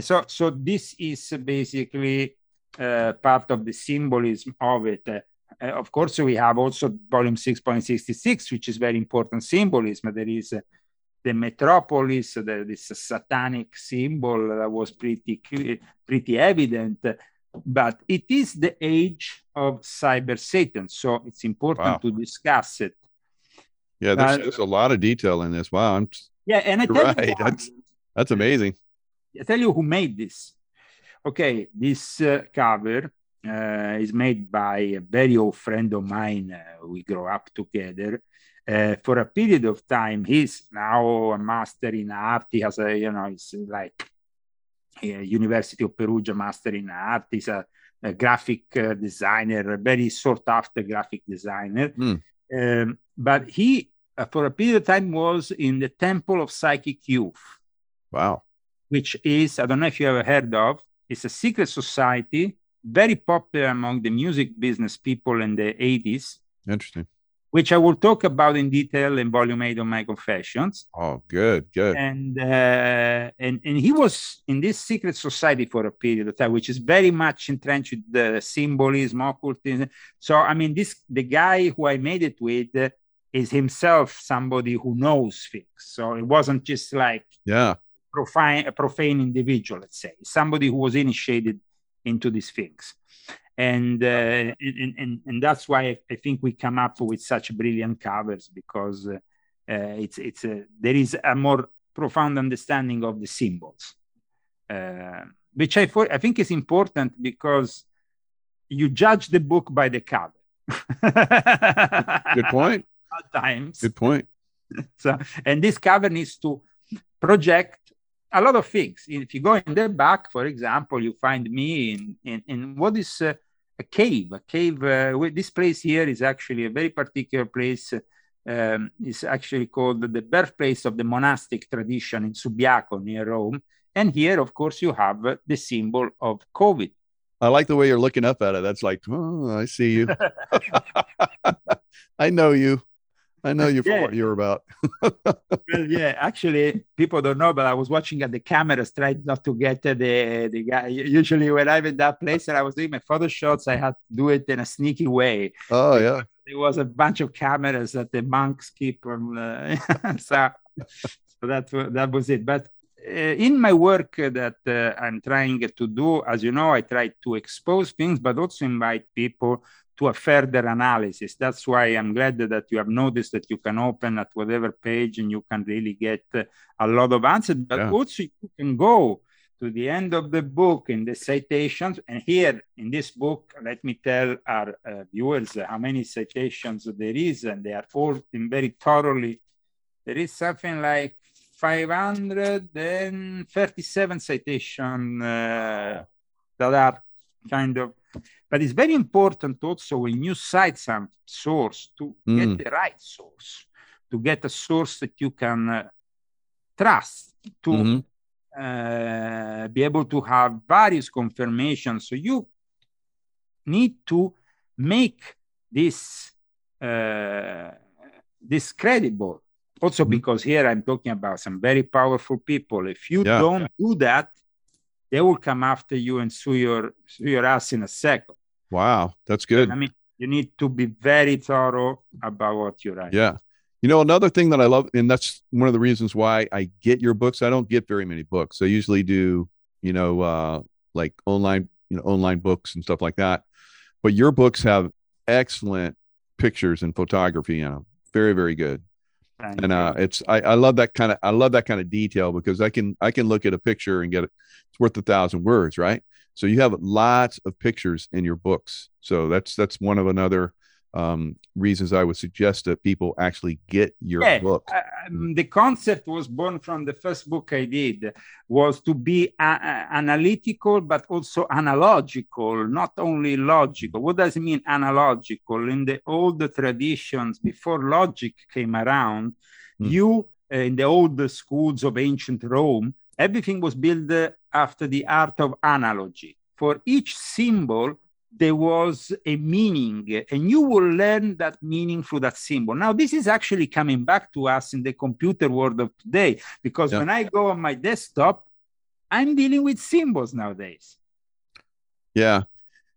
so so this is basically uh, part of the symbolism of it. Uh, of course, we have also volume 6.66, which is very important symbolism. There is uh, the metropolis, the, this satanic symbol that was pretty pretty evident. But it is the age of cyber Satan, so it's important wow. to discuss it. Yeah, there's, there's, a lot of detail in this. Wow, I'm yeah, and I right. That's that's amazing. I tell you who made this. okay, this uh, cover uh, is made by a very old friend of mine. Uh, we grew up together. Uh, for a period of time, he's now a master in art. He has a, you know, he's like University of Perugia master in art. He's a, a graphic uh, designer, a very sought after graphic designer. Mm. Um, but he, uh, for a period of time, was in the Temple of Psychic Youth. Wow. Which is, I don't know if you ever heard of, it's a secret society, very popular among the music business people in the 80s. Interesting. Which I will talk about in detail in volume eight of my confessions. Oh, good, good. And uh, and and he was in this secret society for a period of time, which is very much entrenched with the symbolism, occultism. So I mean, this the guy who I made it with uh, is himself somebody who knows things. So it wasn't just like yeah profane, a profane individual, let's say, somebody who was initiated into these things. And, uh, and, and, and that's why I think we come up with such brilliant covers because uh, uh, it's, it's a, there is a more profound understanding of the symbols, uh, which I, for, I think is important because you judge the book by the cover. Good point. At times. Good point. So, and this cover needs to project a lot of things. If you go in the back, for example, you find me in, in, in what is uh, a cave. A cave, uh, this place here is actually a very particular place. Um, it's actually called the birthplace of the monastic tradition in Subiaco near Rome. And here, of course, you have the symbol of COVID. I like the way you're looking up at it. That's like, oh, I see you. I know you. I know you for yeah. what you're about. well, yeah, actually, people don't know, but I was watching at the cameras, trying not to get the the guy. Usually, when I'm in that place and I was doing my photo shots, I had to do it in a sneaky way. Oh yeah, there was a bunch of cameras that the monks keep on. Uh, so, so that that was it. But uh, in my work that uh, I'm trying to do, as you know, I try to expose things, but also invite people to a further analysis. That's why I'm glad that you have noticed that you can open at whatever page and you can really get a lot of answers. But yeah. also you can go to the end of the book in the citations. And here in this book, let me tell our uh, viewers how many citations there is, and they are all in very thoroughly. There is something like 537 citations uh, that are kind of but it's very important also when you cite some source to mm. get the right source, to get a source that you can uh, trust, to mm-hmm. uh, be able to have various confirmations. So you need to make this uh, this credible. Also, mm-hmm. because here I'm talking about some very powerful people. If you yeah. don't do that, they will come after you and sue your sue your ass in a second. Wow, that's good. I mean, you need to be very thorough about what you write. Yeah. You know, another thing that I love, and that's one of the reasons why I get your books. I don't get very many books. I usually do, you know, uh, like online, you know, online books and stuff like that. But your books have excellent pictures and photography in them. Very, very good. Thank and uh, it's I, I love that kind of I love that kind of detail because I can I can look at a picture and get it. It's worth a thousand words, right? So you have lots of pictures in your books. So that's that's one of another um, reasons I would suggest that people actually get your yeah, book. Uh, um, the concept was born from the first book I did was to be analytical but also analogical, not only logical. What does it mean analogical? In the old traditions before logic came around, mm. you uh, in the old schools of ancient Rome, everything was built after the art of analogy. For each symbol, there was a meaning, and you will learn that meaning through that symbol. Now, this is actually coming back to us in the computer world of today, because yeah. when I go on my desktop, I'm dealing with symbols nowadays. Yeah.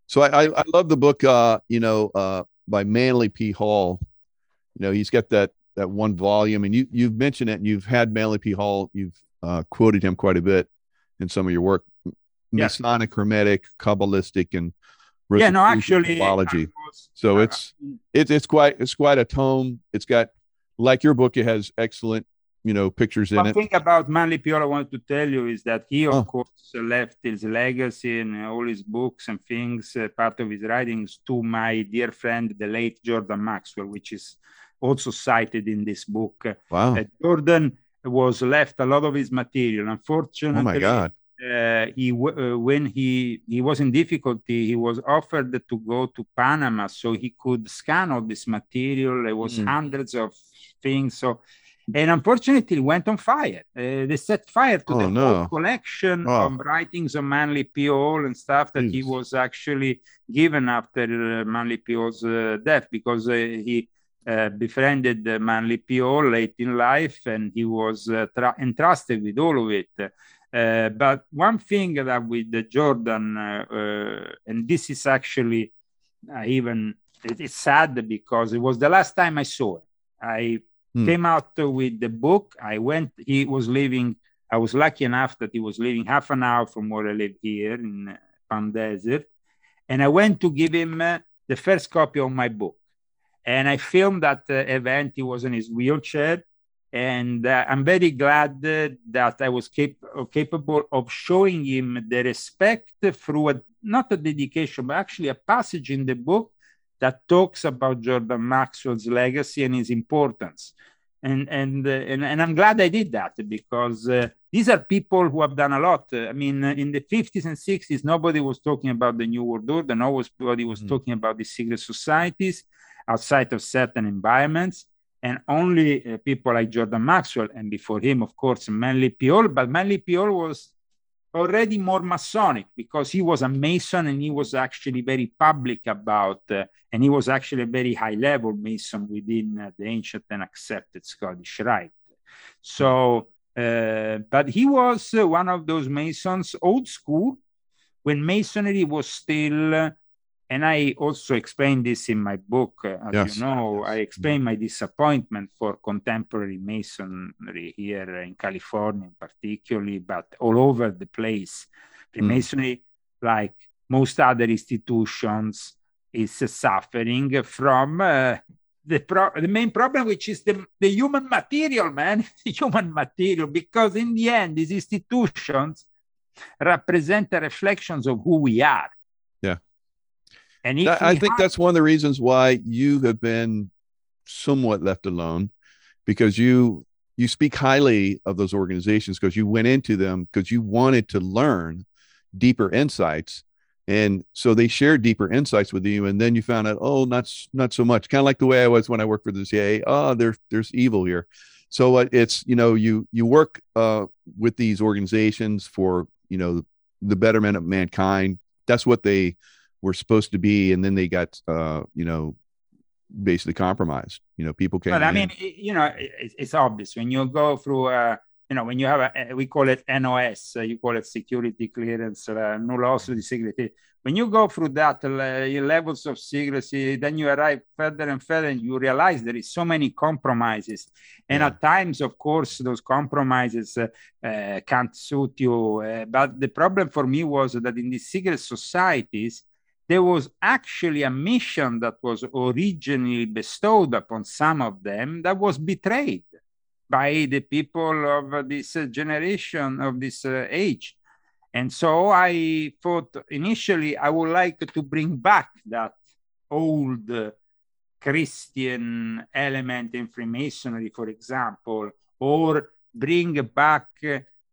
So I, I, I love the book, uh, you know, uh, by Manly P. Hall. You know, he's got that that one volume, and you you've mentioned it, and you've had Manly P. Hall. You've uh, quoted him quite a bit in some of your work. Masonic, Hermetic, Kabbalistic, and yeah, no, actually, so uh, it's it's it's quite it's quite a tome. It's got like your book. It has excellent you know pictures One in it. thing about Manly P. Hall I wanted to tell you is that he, of Oh. course, left his legacy and all his books and things, uh, part of his writings, to my dear friend, the late Jordan Maxwell, which is also cited in this book. Wow. Uh, Jordan was left a lot of his material. Unfortunately, Oh my God. uh, he uh, when he he was in difficulty, he was offered to go to Panama so he could scan all this material. There was Mm. hundreds of things. So, and unfortunately, it went on fire. Uh, they set fire to Oh, the no. whole collection Oh. of writings of Manly P. Hall and stuff that he was actually given after uh, Manly P. Hall's uh, death because uh, he. Uh, befriended Manly P. Hall late in life, and he was uh, tra- entrusted with all of it. Uh, but one thing that with the Jordan, uh, uh, and this is actually uh, even it- it's sad because it was the last time I saw it. I Hmm. came out with the book. I went. He was living. I was lucky enough that he was living half an hour from where I live here in Palm Desert, and I went to give him uh, the first copy of my book. And I filmed that uh, event. He was in his wheelchair, and uh, I'm very glad uh, that I was cap- capable of showing him the respect through a, not a dedication, but actually a passage in the book that talks about Jordan Maxwell's legacy and his importance. And and uh, and, and I'm glad I did that because uh, these are people who have done a lot. I mean, in the 50s and 60s, nobody was talking about the New World Order. Nobody was Mm. talking about the secret societies outside of certain environments and only uh, people like Jordan Maxwell, and before him, of course, Manly P. Hall. But Manly P. Hall was already more Masonic because he was a Mason and he was actually very public about, uh, and he was actually a very high level Mason within uh, the ancient and accepted Scottish Rite. So, uh, but he was uh, one of those Masons, old school, when Masonry was still. Uh, and I also explain this in my book. uh, As Yes, you know. I explain my disappointment for contemporary masonry here in California, particularly, but all over the place. Freemasonry, like most other institutions, is suffering from uh, the pro- the main problem, which is the, the human material, man, the human material, because in the end, these institutions represent the reflections of who we are. And I think that's one of the reasons why you have been somewhat left alone because you you speak highly of those organizations because you went into them because you wanted to learn deeper insights. And so they shared deeper insights with you and then you found out oh not not so much. Kind of like the way i was when i worked for the cia oh there's there's evil here. So uh, it's you know you you work uh, with these organizations for you know the betterment of mankind. That's what they were supposed to be and then they got uh you know basically compromised you know people came But I mean, you know, it's, it's obvious when you go through, uh, you know, when you have a, we call it NOS, uh, you call it security clearance, uh, osta di secrecy. When you go through that uh, levels of secrecy, then you arrive further and further, and you realize there is so many compromises. And Yeah. at times, of course, those compromises uh, uh, can't suit you. Uh, but the problem for me was that in these secret societies, there was actually a mission that was originally bestowed upon some of them that was betrayed by the people of this uh, generation of this uh, age. And so i thought initially i would like to bring back that old uh, christian element in freemasonry for example or bring back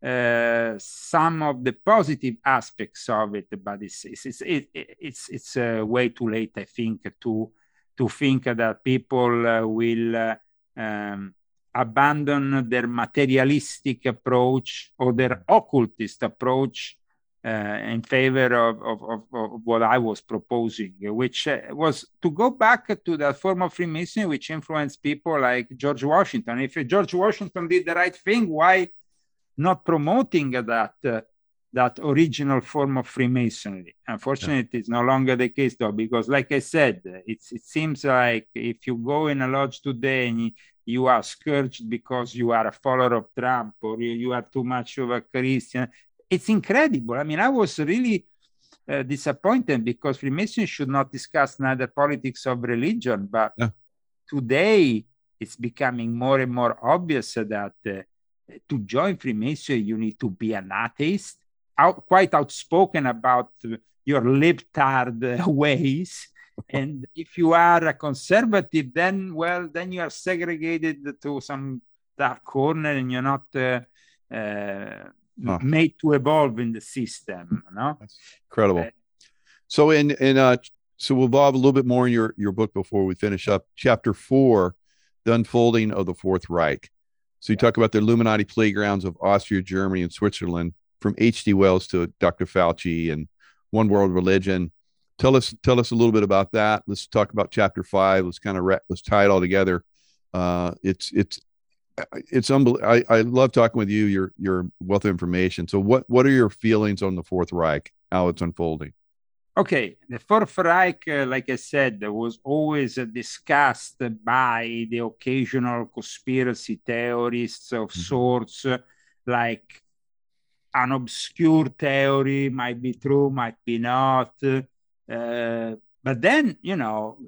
uh, some of the positive aspects of it, but it's it's it's it's, it's uh, way too late, I think, to to think that people uh, will uh, um, abandon their materialistic approach or their occultist approach uh, in favor of, of, of, of what I was proposing, which uh, was to go back to that form of Freemasonry which influenced people like George Washington. If George Washington did the right thing, why not promoting that uh, that original form of Freemasonry. Unfortunately, it's no longer the case though, because like I said, it's it seems like if you go in a lodge today and you are scourged because you are a follower of Trump or you, you are too much of a Christian, it's incredible. I mean, I was really uh, disappointed because Freemasonry should not discuss neither politics of religion, but Yeah. today it's becoming more and more obvious that uh, to join Freemasonry, you need to be an atheist, out, quite outspoken about your libtard ways. and if you are a conservative, then, well, then you are segregated to some dark corner and you're not uh, uh, made to evolve in the system. No? That's incredible. Uh, so in, in, uh, so we'll evolve a little bit more in your, your book before we finish up. Chapter four, the unfolding of the Fourth Reich. So you talk about the Illuminati playgrounds of Austria, Germany, and Switzerland, from H.G. Wells to Dr. Fauci and One World Religion. Tell us, tell us a little bit about that. Let's talk about chapter five. Let's kind of re- let's tie it all together. Uh, it's it's it's unbelievable. I, I love talking with you. Your your wealth of information. So what what are your feelings on the Fourth Reich? How it's unfolding? Okay, the Fourth Reich, uh, like I said, was always uh, discussed by the occasional conspiracy theorists of mm-hmm. sorts, uh, like an obscure theory might be true, might be not. Uh, but then, you know,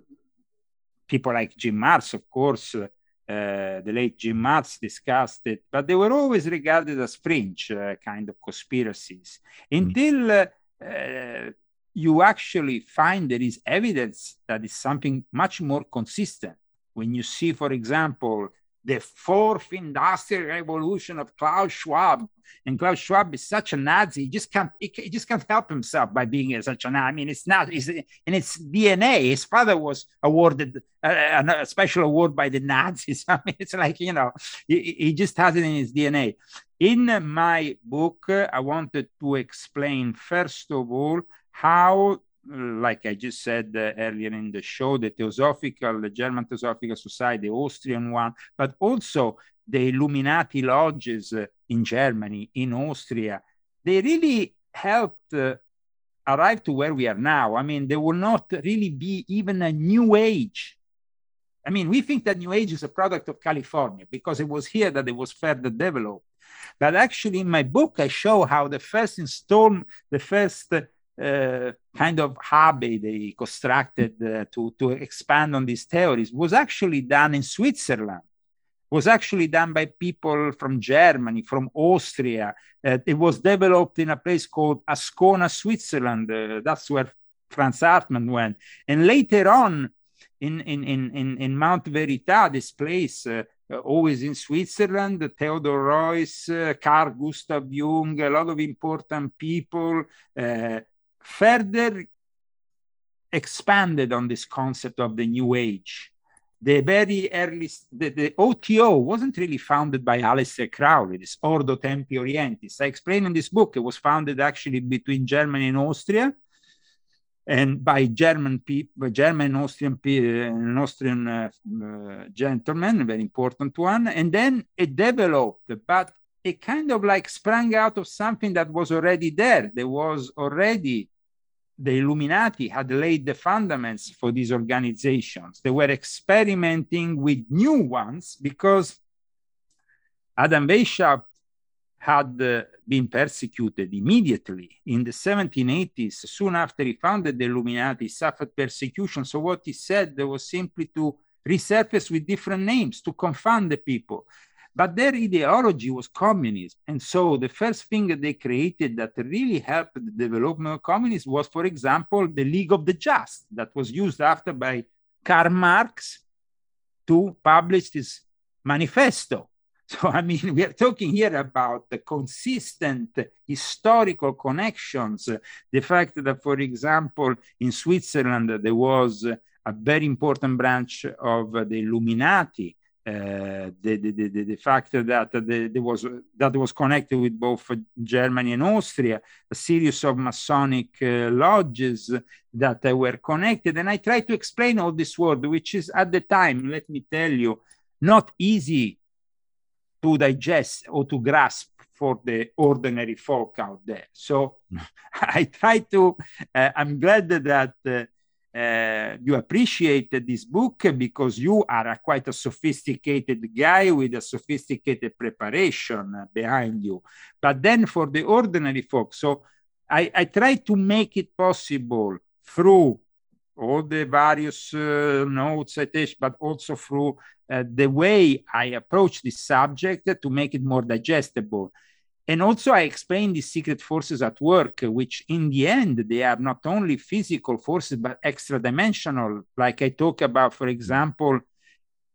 people like Jim Marrs, of course, uh, the late Jim Marrs discussed it, but they were always regarded as fringe uh, kind of conspiracies mm-hmm. until you actually find there is evidence that is something much more consistent. When you see, for example, the fourth industrial revolution of Klaus Schwab, and Klaus Schwab is such a Nazi, he just can't he, just can't help himself by being such a Nazi. I mean, it's not it's in its DNA. His father was awarded uh, a, a, special award by the Nazis. I mean, it's like you know, he, he just has it in his DNA. In my book, uh, I wanted to explain first of all how like I just said uh, earlier in the show, the Theosophical, the German Theosophical Society, the Austrian one, but also the Illuminati lodges uh, in Germany, in Austria, they really helped uh, arrive to where we are now. I mean, there will not really be even a new age. I mean, we think that new age is a product of California because it was here that it was further developed. But actually, in my book, I show how the first installment, the first uh, kind of hobby they constructed uh, to, to expand on these theories was actually done in Switzerland, was actually done by people from Germany, from Austria. Uh, it was developed in a place called Ascona, Switzerland. Uh, that's where Franz Hartmann went. And later on, in, in, in, in, Mount Verita, this place, uh, always in Switzerland, Theodor Reuss, Carl Gustav Jung, a lot of important people, uh, further expanded on this concept of the new age. The very early, the, the OTO wasn't really founded by Aleister Crowley, this Ordo Templi Orientis. I explain in this book, it was founded actually between Germany and Austria and by German people, German Austrian people, an Austrian uh, uh, gentleman, a very important one, and then it developed. But it kind of like sprang out of something that was already there. There was already the Illuminati had laid the fundaments for these organizations. They were experimenting with new ones because Adam Weishaupt had uh, been persecuted immediately in the 1780s. Soon after he founded the Illuminati, suffered persecution. So what he said there was simply to resurface with different names to confound the people. But their ideology was communism. And so the first thing that they created that really helped the development of communism was, for example, the League of the Just that was used after by Karl Marx to publish this manifesto. So, I mean, we are talking here about the consistent historical connections. The fact that, for example, in Switzerland, there was a very important branch of the Illuminati the, the, the, the, fact that there was that was connected with both Germany and Austria, a series of Masonic uh, lodges that were connected, and I try to explain all this world, which is at the time, let me tell you, not easy to digest or to grasp for the ordinary folk out there. So I try to. Uh, I'm glad that uh, you appreciated this book because you are a quite a sophisticated guy with a sophisticated preparation behind you. But then for the ordinary folks, so I, I try to make it possible through all the various uh, notes citation, but also through uh, the way I approach this subject to make it more digestible. And also, I explain the secret forces at work, which in the end, they are not only physical forces, but extra dimensional. Like I talk about, for example,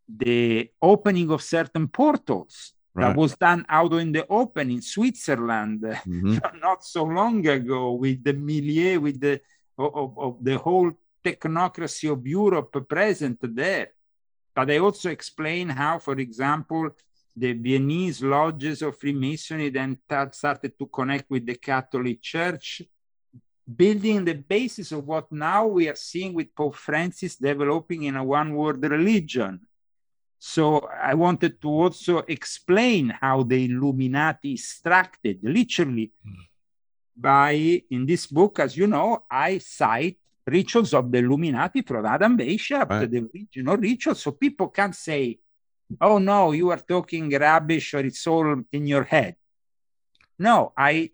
the opening of certain portals right. that was done out in the open in Switzerland mm-hmm. not so long ago with the milieu, with the of, of the whole technocracy of Europe present there. But I also explain how, for example, the Viennese lodges of Freemasonry then started to connect with the Catholic Church, building the basis of what now we are seeing with Pope Francis developing in a one world religion. So I wanted to also explain how the Illuminati extracted literally mm. by, in this book, as you know, I cite rituals of the Illuminati from Adam Weishaupt, right. the original rituals. So people can't say, oh no, you are talking rubbish or it's all in your head. No, I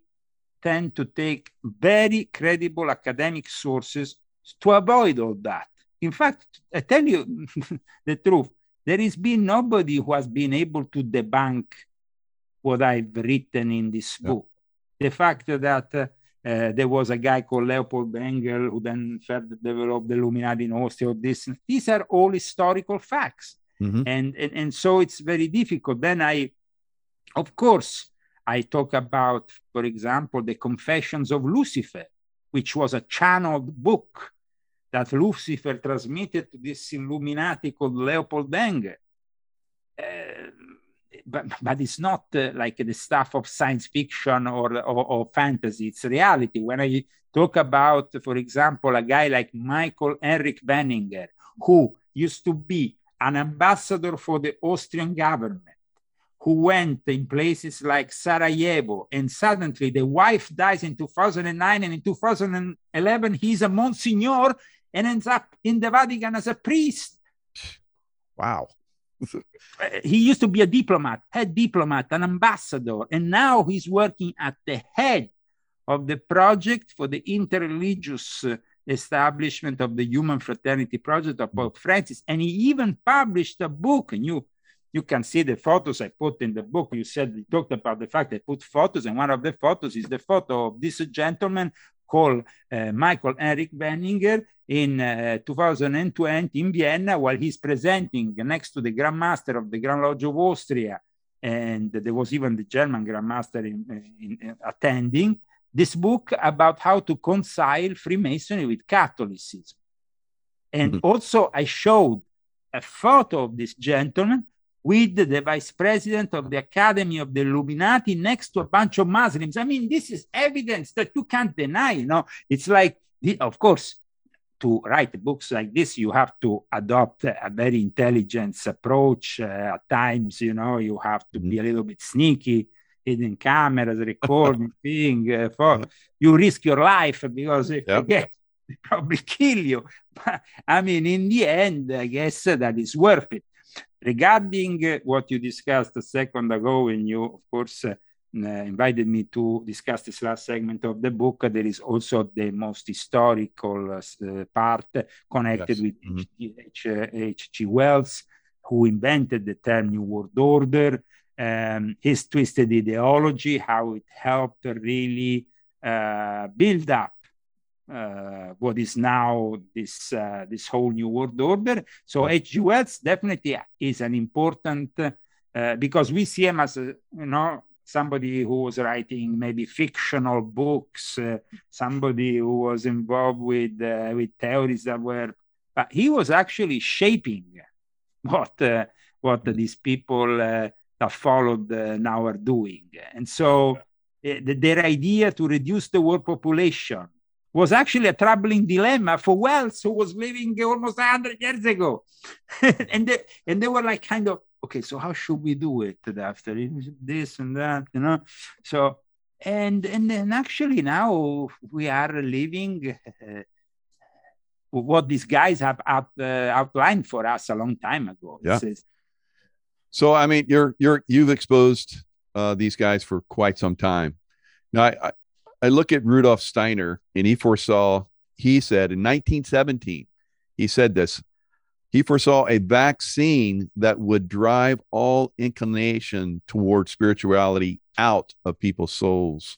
tend to take very credible academic sources to avoid all that. In fact, I tell you the truth, there has been nobody who has been able to debunk what I've written in this yeah. book. The fact that uh, uh, there was a guy called Leopold Bengel who then further developed the Illuminati in Austria. This, these are all historical facts. Mm-hmm. And, and, and so it's very difficult. Then I, of course, I talk about, for example, the Confessions of Lucifer, which was a channeled book that Lucifer transmitted to this Illuminati called Leopold Bengel. Uh, but, but it's not uh, like the stuff of science fiction or, or, or, fantasy, it's reality. When I talk about, for example, a guy like Michael Henrik Weninger, who used to be an ambassador for the Austrian government, who went in places like Sarajevo, and suddenly the wife dies in 2009, and in 2011 he's a Monsignor and ends up in the Vatican as a priest. Wow. he used to be a diplomat, head diplomat, an ambassador, and now he's working at the head of the project for the interreligious establishment of the Human Fraternity Project of Pope Francis. And he even published a book, and you you can see the photos I put in the book. You said you talked about the fact I put photos, and one of the photos is the photo of this gentleman called uh, Michael Eric Weninger in uh, 2020 in Vienna while he's presenting next to the Grand Master of the Grand Lodge of Austria. And there was even the German Grand Master in, in, in attending this book about how to reconcile Freemasonry with Catholicism. And mm-hmm. also, I showed a photo of this gentleman with the vice president of the Academy of the Illuminati next to a bunch of Muslims. I mean, this is evidence that you can't deny. You know, it's like, of course, to write books like this, you have to adopt a very intelligent approach. Uh, at times, you know, you have to be a little bit sneaky, hidden cameras, recording thing. Uh, for you risk your life because if yep. you get, they probably kill you. But I mean, in the end, I guess that is worth it. Regarding what you discussed a second ago, when you, of course, uh, invited me to discuss this last segment of the book, there is also the most historical uh, part connected yes. with mm-hmm. H.G. Wells, who invented the term New World Order, um, his twisted ideology, how it helped really uh, build up uh, what is now this uh, this whole new world order. So H.G. Wells definitely is an important uh, because we see him as a, you know somebody who was writing maybe fictional books, uh, somebody who was involved with uh, with theories that were, but he was actually shaping what uh, what these people that followed now are doing, and so. their idea to reduce the world population was actually a troubling dilemma for Wells, who was living almost 100 years ago. and, they, and they were like, kind of, okay, so how should we do it after this and that, you know? So, and, and then actually now we are living uh, what these guys have out, uh, outlined for us a long time ago. Yeah. So, I mean, you're, you're, you've exposed uh, these guys for quite some time. Now, I, I, look at Rudolf Steiner and he foresaw, he said in 1917, he said this. He foresaw a vaccine that would drive all inclination toward spirituality out of people's souls.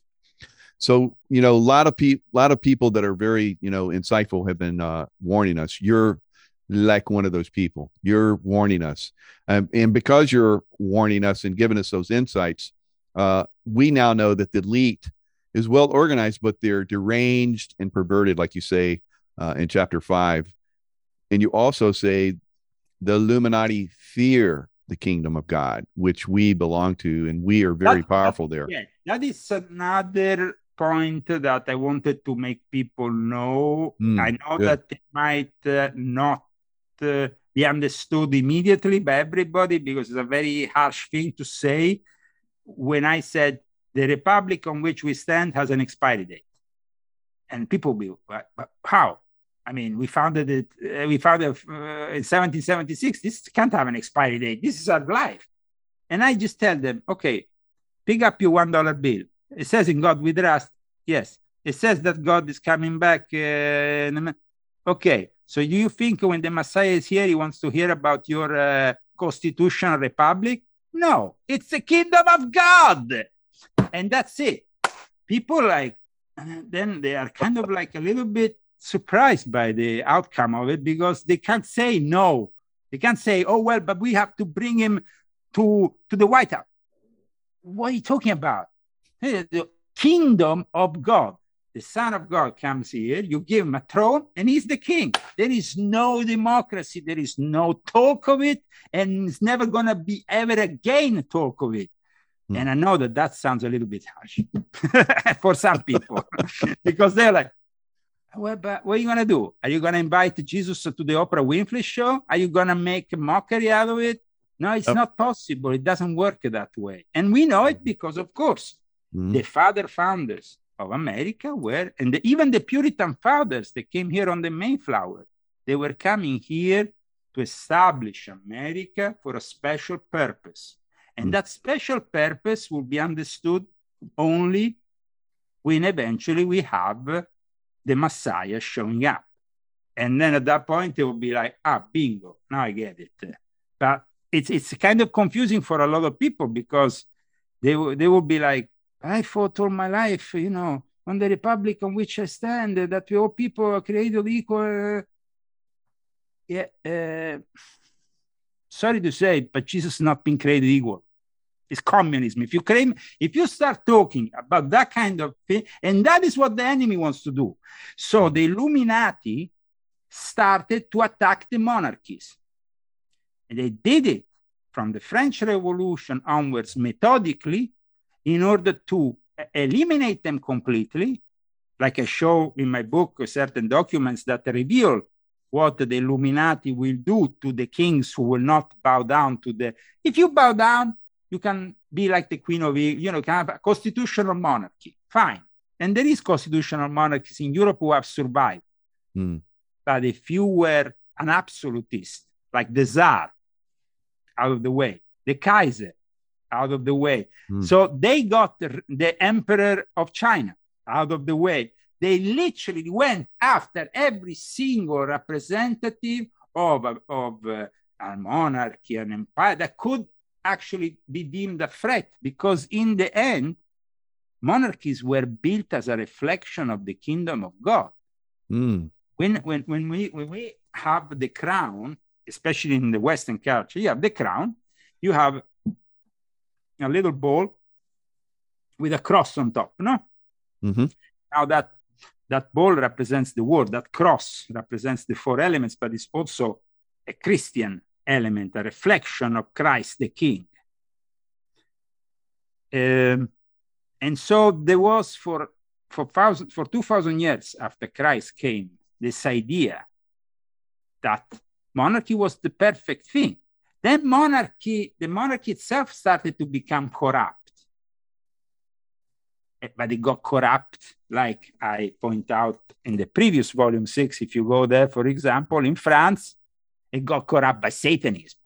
So, you know, a lot of people, a lot of people that are very, you know, insightful have been uh, warning us. You're like one of those people. You're warning us, um, and because you're warning us and giving us those insights, uh, we now know that the elite is well organized, but they're deranged and perverted, like you say uh, in chapter five. And you also say the Illuminati fear the kingdom of God, which we belong to, and we are very that, powerful there. Yeah, that is another point that I wanted to make people know. Mm, I know good. that it might uh, not uh, be understood immediately by everybody because it's a very harsh thing to say. When I said the republic on which we stand has an expiry date, and people will, but, but how? I mean, we founded it. Uh, we founded uh, in 1776. This can't have an expiry date. This is our life. And I just tell them, okay, pick up your one dollar bill. It says in God we trust. Yes. It says that God is coming back. Uh, okay. So do you think when the Messiah is here, he wants to hear about your uh, constitutional republic? No, it's the kingdom of God, and that's it. People like then they are kind of like a little bit surprised by the outcome of it because they can't say no. They can't say, oh, well, but we have to bring him to, to the White House. What are you talking about? The kingdom of God. The Son of God comes here, you give him a throne, and he's the king. There is no democracy, there is no talk of it, and it's never going to be ever again talk of it. Mm. And I know that that sounds a little bit harsh for some people because they're like, well, but what are you going to do? Are you going to invite Jesus to the Oprah Winfrey show? Are you going to make a mockery out of it? No, it's oh. not possible. It doesn't work that way. And we know it because, of course, mm-hmm. the father founders of America were, and the, even the Puritan fathers that came here on the Mayflower, they were coming here to establish America for a special purpose. And mm-hmm. that special purpose will be understood only when eventually we have the Messiah showing up. And then at that point, it will be like, ah, bingo, now I get it. But it's, it's kind of confusing for a lot of people because they, they will be like, I fought all my life, you know, on the republic on which I stand, that we all people are created equal. Yeah, uh, sorry to say, but Jesus has not been created equal It's communism. If you claim, if you start talking about that kind of thing, and that is what the enemy wants to do. So the Illuminati started to attack the monarchies. And they did it from the French Revolution onwards methodically in order to eliminate them completely. Like I show in my book certain documents that reveal what the Illuminati will do to the kings who will not bow down to the. If you bow down, you can be like the queen of, you know, can have a constitutional monarchy. Fine. And there is constitutional monarchies in Europe who have survived. Mm. But if you were an absolutist, like the Tsar, out of the way, the Kaiser, out of the way. Mm. So they got the, the emperor of China out of the way. They literally went after every single representative of, of uh, a monarchy, an empire that could actually be deemed a threat because in the end, monarchies were built as a reflection of the kingdom of God. Mm. When, when, when, we, when we have the crown, especially in the Western culture, you have the crown, you have a little ball with a cross on top, no? Mm-hmm. Now that that ball represents the word, that cross represents the four elements, but it's also a Christian element, a reflection of Christ the King. Um, and so there was for for thousand for two thousand years after Christ came this idea that monarchy was the perfect thing. Then monarchy, the monarchy itself started to become corrupt. Eh, but it got corrupt, like I point out in the previous volume six. If you go there, for example, in France, it got corrupt by Satanism.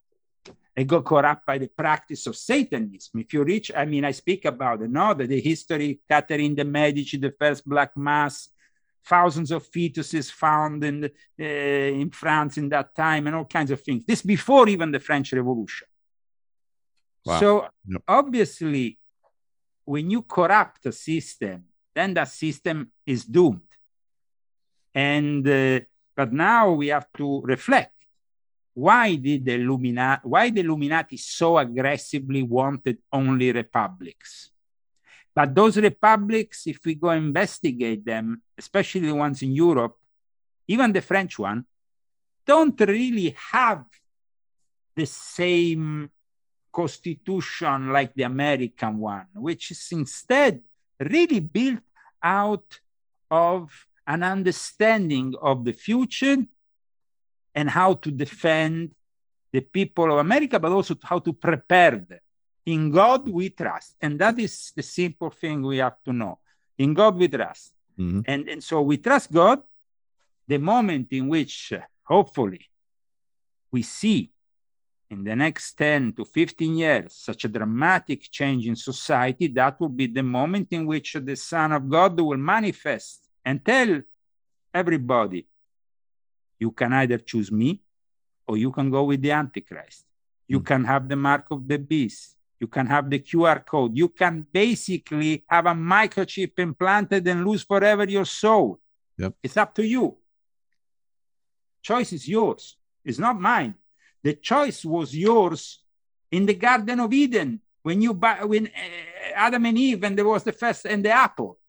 It got corrupt by the practice of Satanism. If you reach, I mean, I speak about it, no, the, the history, Catherine de' Medici, the first Black Mass, thousands of fetuses found in, the, uh, in France in that time and all kinds of things. This before even the French Revolution. Wow. So yep. obviously, when you corrupt a system, then that system is doomed. And uh, but now we have to reflect why did the Illuminati why the Illuminati so aggressively wanted only republics? But those republics, if we go investigate them, especially the ones in Europe, even the French one, don't really have the same constitution like the American one, which is instead really built out of an understanding of the future and how to defend the people of America, but also how to prepare them. In God we trust. And that is the simple thing we have to know. In God we trust. Mm-hmm. And, and so we trust God. The moment in which, uh, hopefully, we see in the next 10 to 15 years such a dramatic change in society, that will be the moment in which the Son of God will manifest and tell everybody you can either choose me or you can go with the Antichrist. You mm. can have the mark of the beast. You can have the QR code. You can basically have a microchip implanted and lose forever your soul. Yep. It's up to you. Choice is yours. It's not mine. The choice was yours in the Garden of Eden when you when uh, Adam and Eve and there was the first and the apple.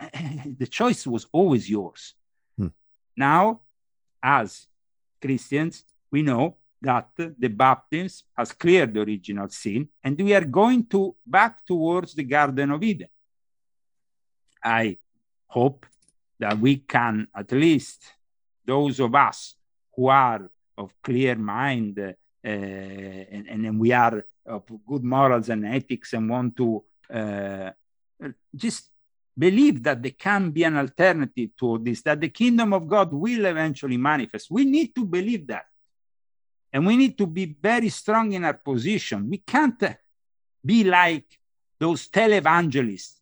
the choice was always yours. Hmm. Now, as Christians, we know that the baptism has cleared the original sin, and we are going to back towards the Garden of Eden. I hope that we can, at least those of us who are of clear mind uh, and, and we are of good morals and ethics and want to uh, just believe that there can be an alternative to this, that the kingdom of God will eventually manifest. We need to believe that. And we need to be very strong in our position. We can't uh, be like those televangelists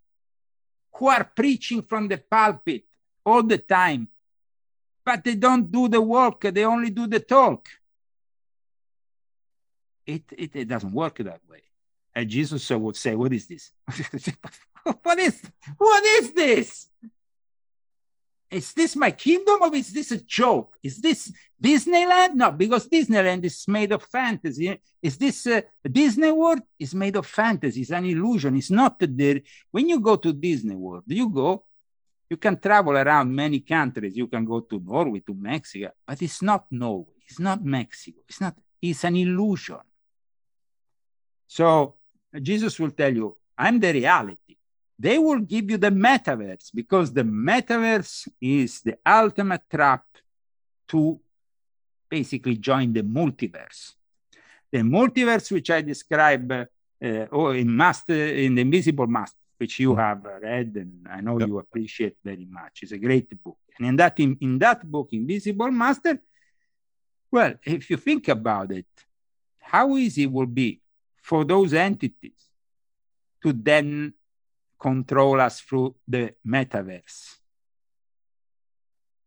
who are preaching from the pulpit all the time, but they don't do the work, they only do the talk. It, it, it doesn't work that way. And Jesus would say, What is this? what is what is this? Is this my kingdom or is this a joke? Is this Disneyland? No, because Disneyland is made of fantasy. Is this uh, Disney World? Is made of fantasy. It's an illusion. It's not there. When you go to Disney World, you go, you can travel around many countries. You can go to Norway, to Mexico, but it's not Norway. It's not Mexico. It's not. It's an illusion. So Jesus will tell you, I'm the reality they will give you the metaverse because the metaverse is the ultimate trap to basically join the multiverse. The multiverse, which I describe uh, or in master uh, in the Invisible Master, which you mm-hmm. have read and I know yep. you appreciate very much. It's a great book. And in that in, in that book, Invisible Master, well, if you think about it, how easy it will be for those entities to then control us through the metaverse.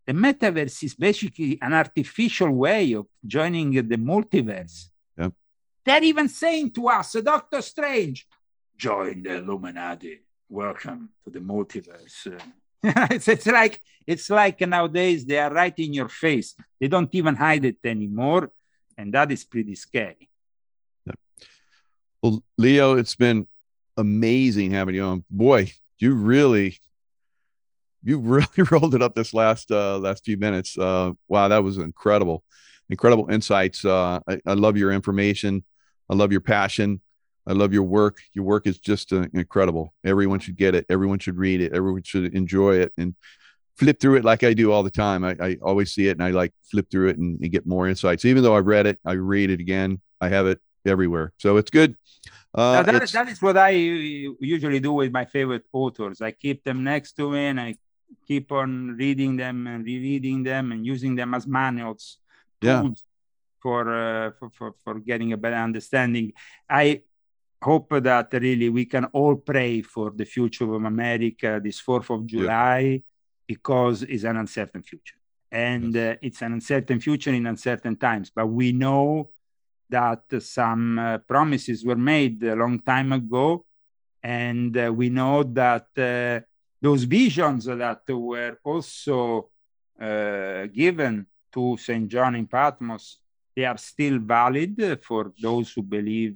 The metaverse is basically an artificial way of joining the multiverse. Yep. They're even saying to us, Doctor Strange, join the Illuminati. Welcome to the multiverse. it's, it's like it's like nowadays they are right in your face. They don't even hide it anymore, and that is pretty scary. Yep. Well, Leo, it's been amazing having you on. Boy, you really you really rolled it up this last uh last few minutes. Uh wow, that was incredible. Incredible insights. Uh I, I love your information. I love your passion. I love your work. Your work is just uh, incredible. Everyone should get it. Everyone should read it. Everyone should enjoy it and flip through it like I do all the time. I, I always see it and I like flip through it and, and, get more insights. Even though I've read it, I read it again. I have it everywhere. So it's good. Uh, that, is, that is what I usually do with my favorite authors. I keep them next to me and I keep on reading them and rereading them and using them as manuals, yeah. for, uh, for, for, for getting a better understanding. I hope that really we can all pray for the future of America this 4th of July yeah. because it's an uncertain future. And yes. uh, it's an uncertain future in uncertain times. But we know that some uh, promises were made a long time ago. And uh, we know that uh, those visions that were also given to St. John in Patmos, they are still valid for those who believe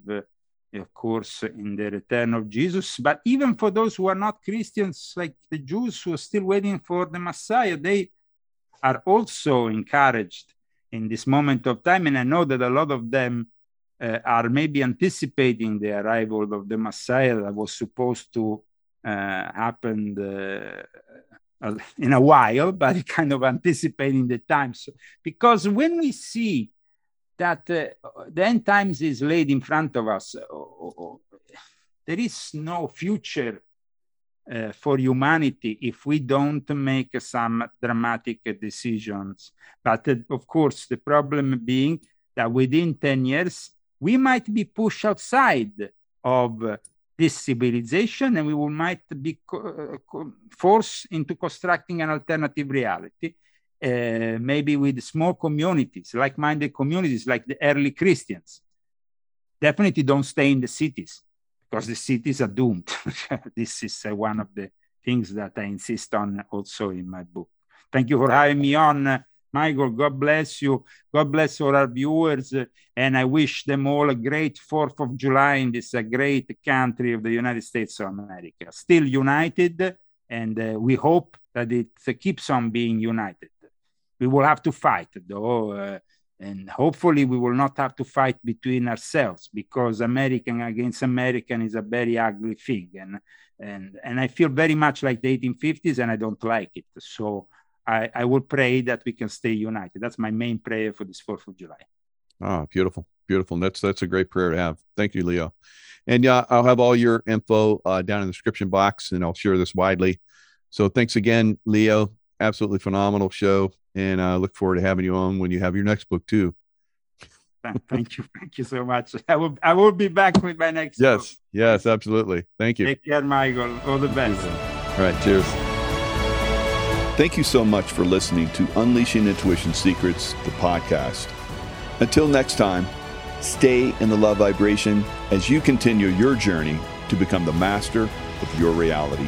of course, in the return of Jesus. But even for those who are not Christians, like the Jews who are still waiting for the Messiah, they are also encouraged in this moment of time. And I know that a lot of them uh, are maybe anticipating the arrival of the Messiah that was supposed to uh, happen uh, in a while, but kind of anticipating the times. Because when we see that uh, the end times is laid in front of us. There is no future uh, for humanity if we don't make some dramatic decisions. But uh, of course, the problem being that within 10 years, we might be pushed outside of this civilization and we will might be uh, forced into constructing an alternative reality uh, maybe with small communities, like-minded communities, like the early Christians. Definitely don't stay in the cities because the cities are doomed. this is uh, one of the things that I insist on also in my book. Thank you for having me on, uh, Michael. God bless you. God bless all our viewers. Uh, and I wish them all a great 4th of July in this uh, great country of the United States of America. Still united, and uh, we hope that it keeps on being united we will have to fight though uh, and hopefully we will not have to fight between ourselves because american against american is a very ugly thing and and and i feel very much like the 1850s and i don't like it. So i i will pray that we can stay united. That's my main prayer for this 4th of july. Ah beautiful beautiful. And that's that's a great prayer to have. Thank you leo. And yeah i'll have all your info uh, down in the description box and i'll share this widely. So thanks again leo absolutely phenomenal show and I uh, look forward to having you on when you have your next book too. Thank you, thank you so much. I will I will be back with my next. Yes, book. yes, absolutely. Thank you. Take care, Michael. All the best. All right, cheers. Thank you so much for listening to Unleashing Intuition Secrets, the podcast. Until next time, stay in the love vibration as you continue your journey to become the master of your reality.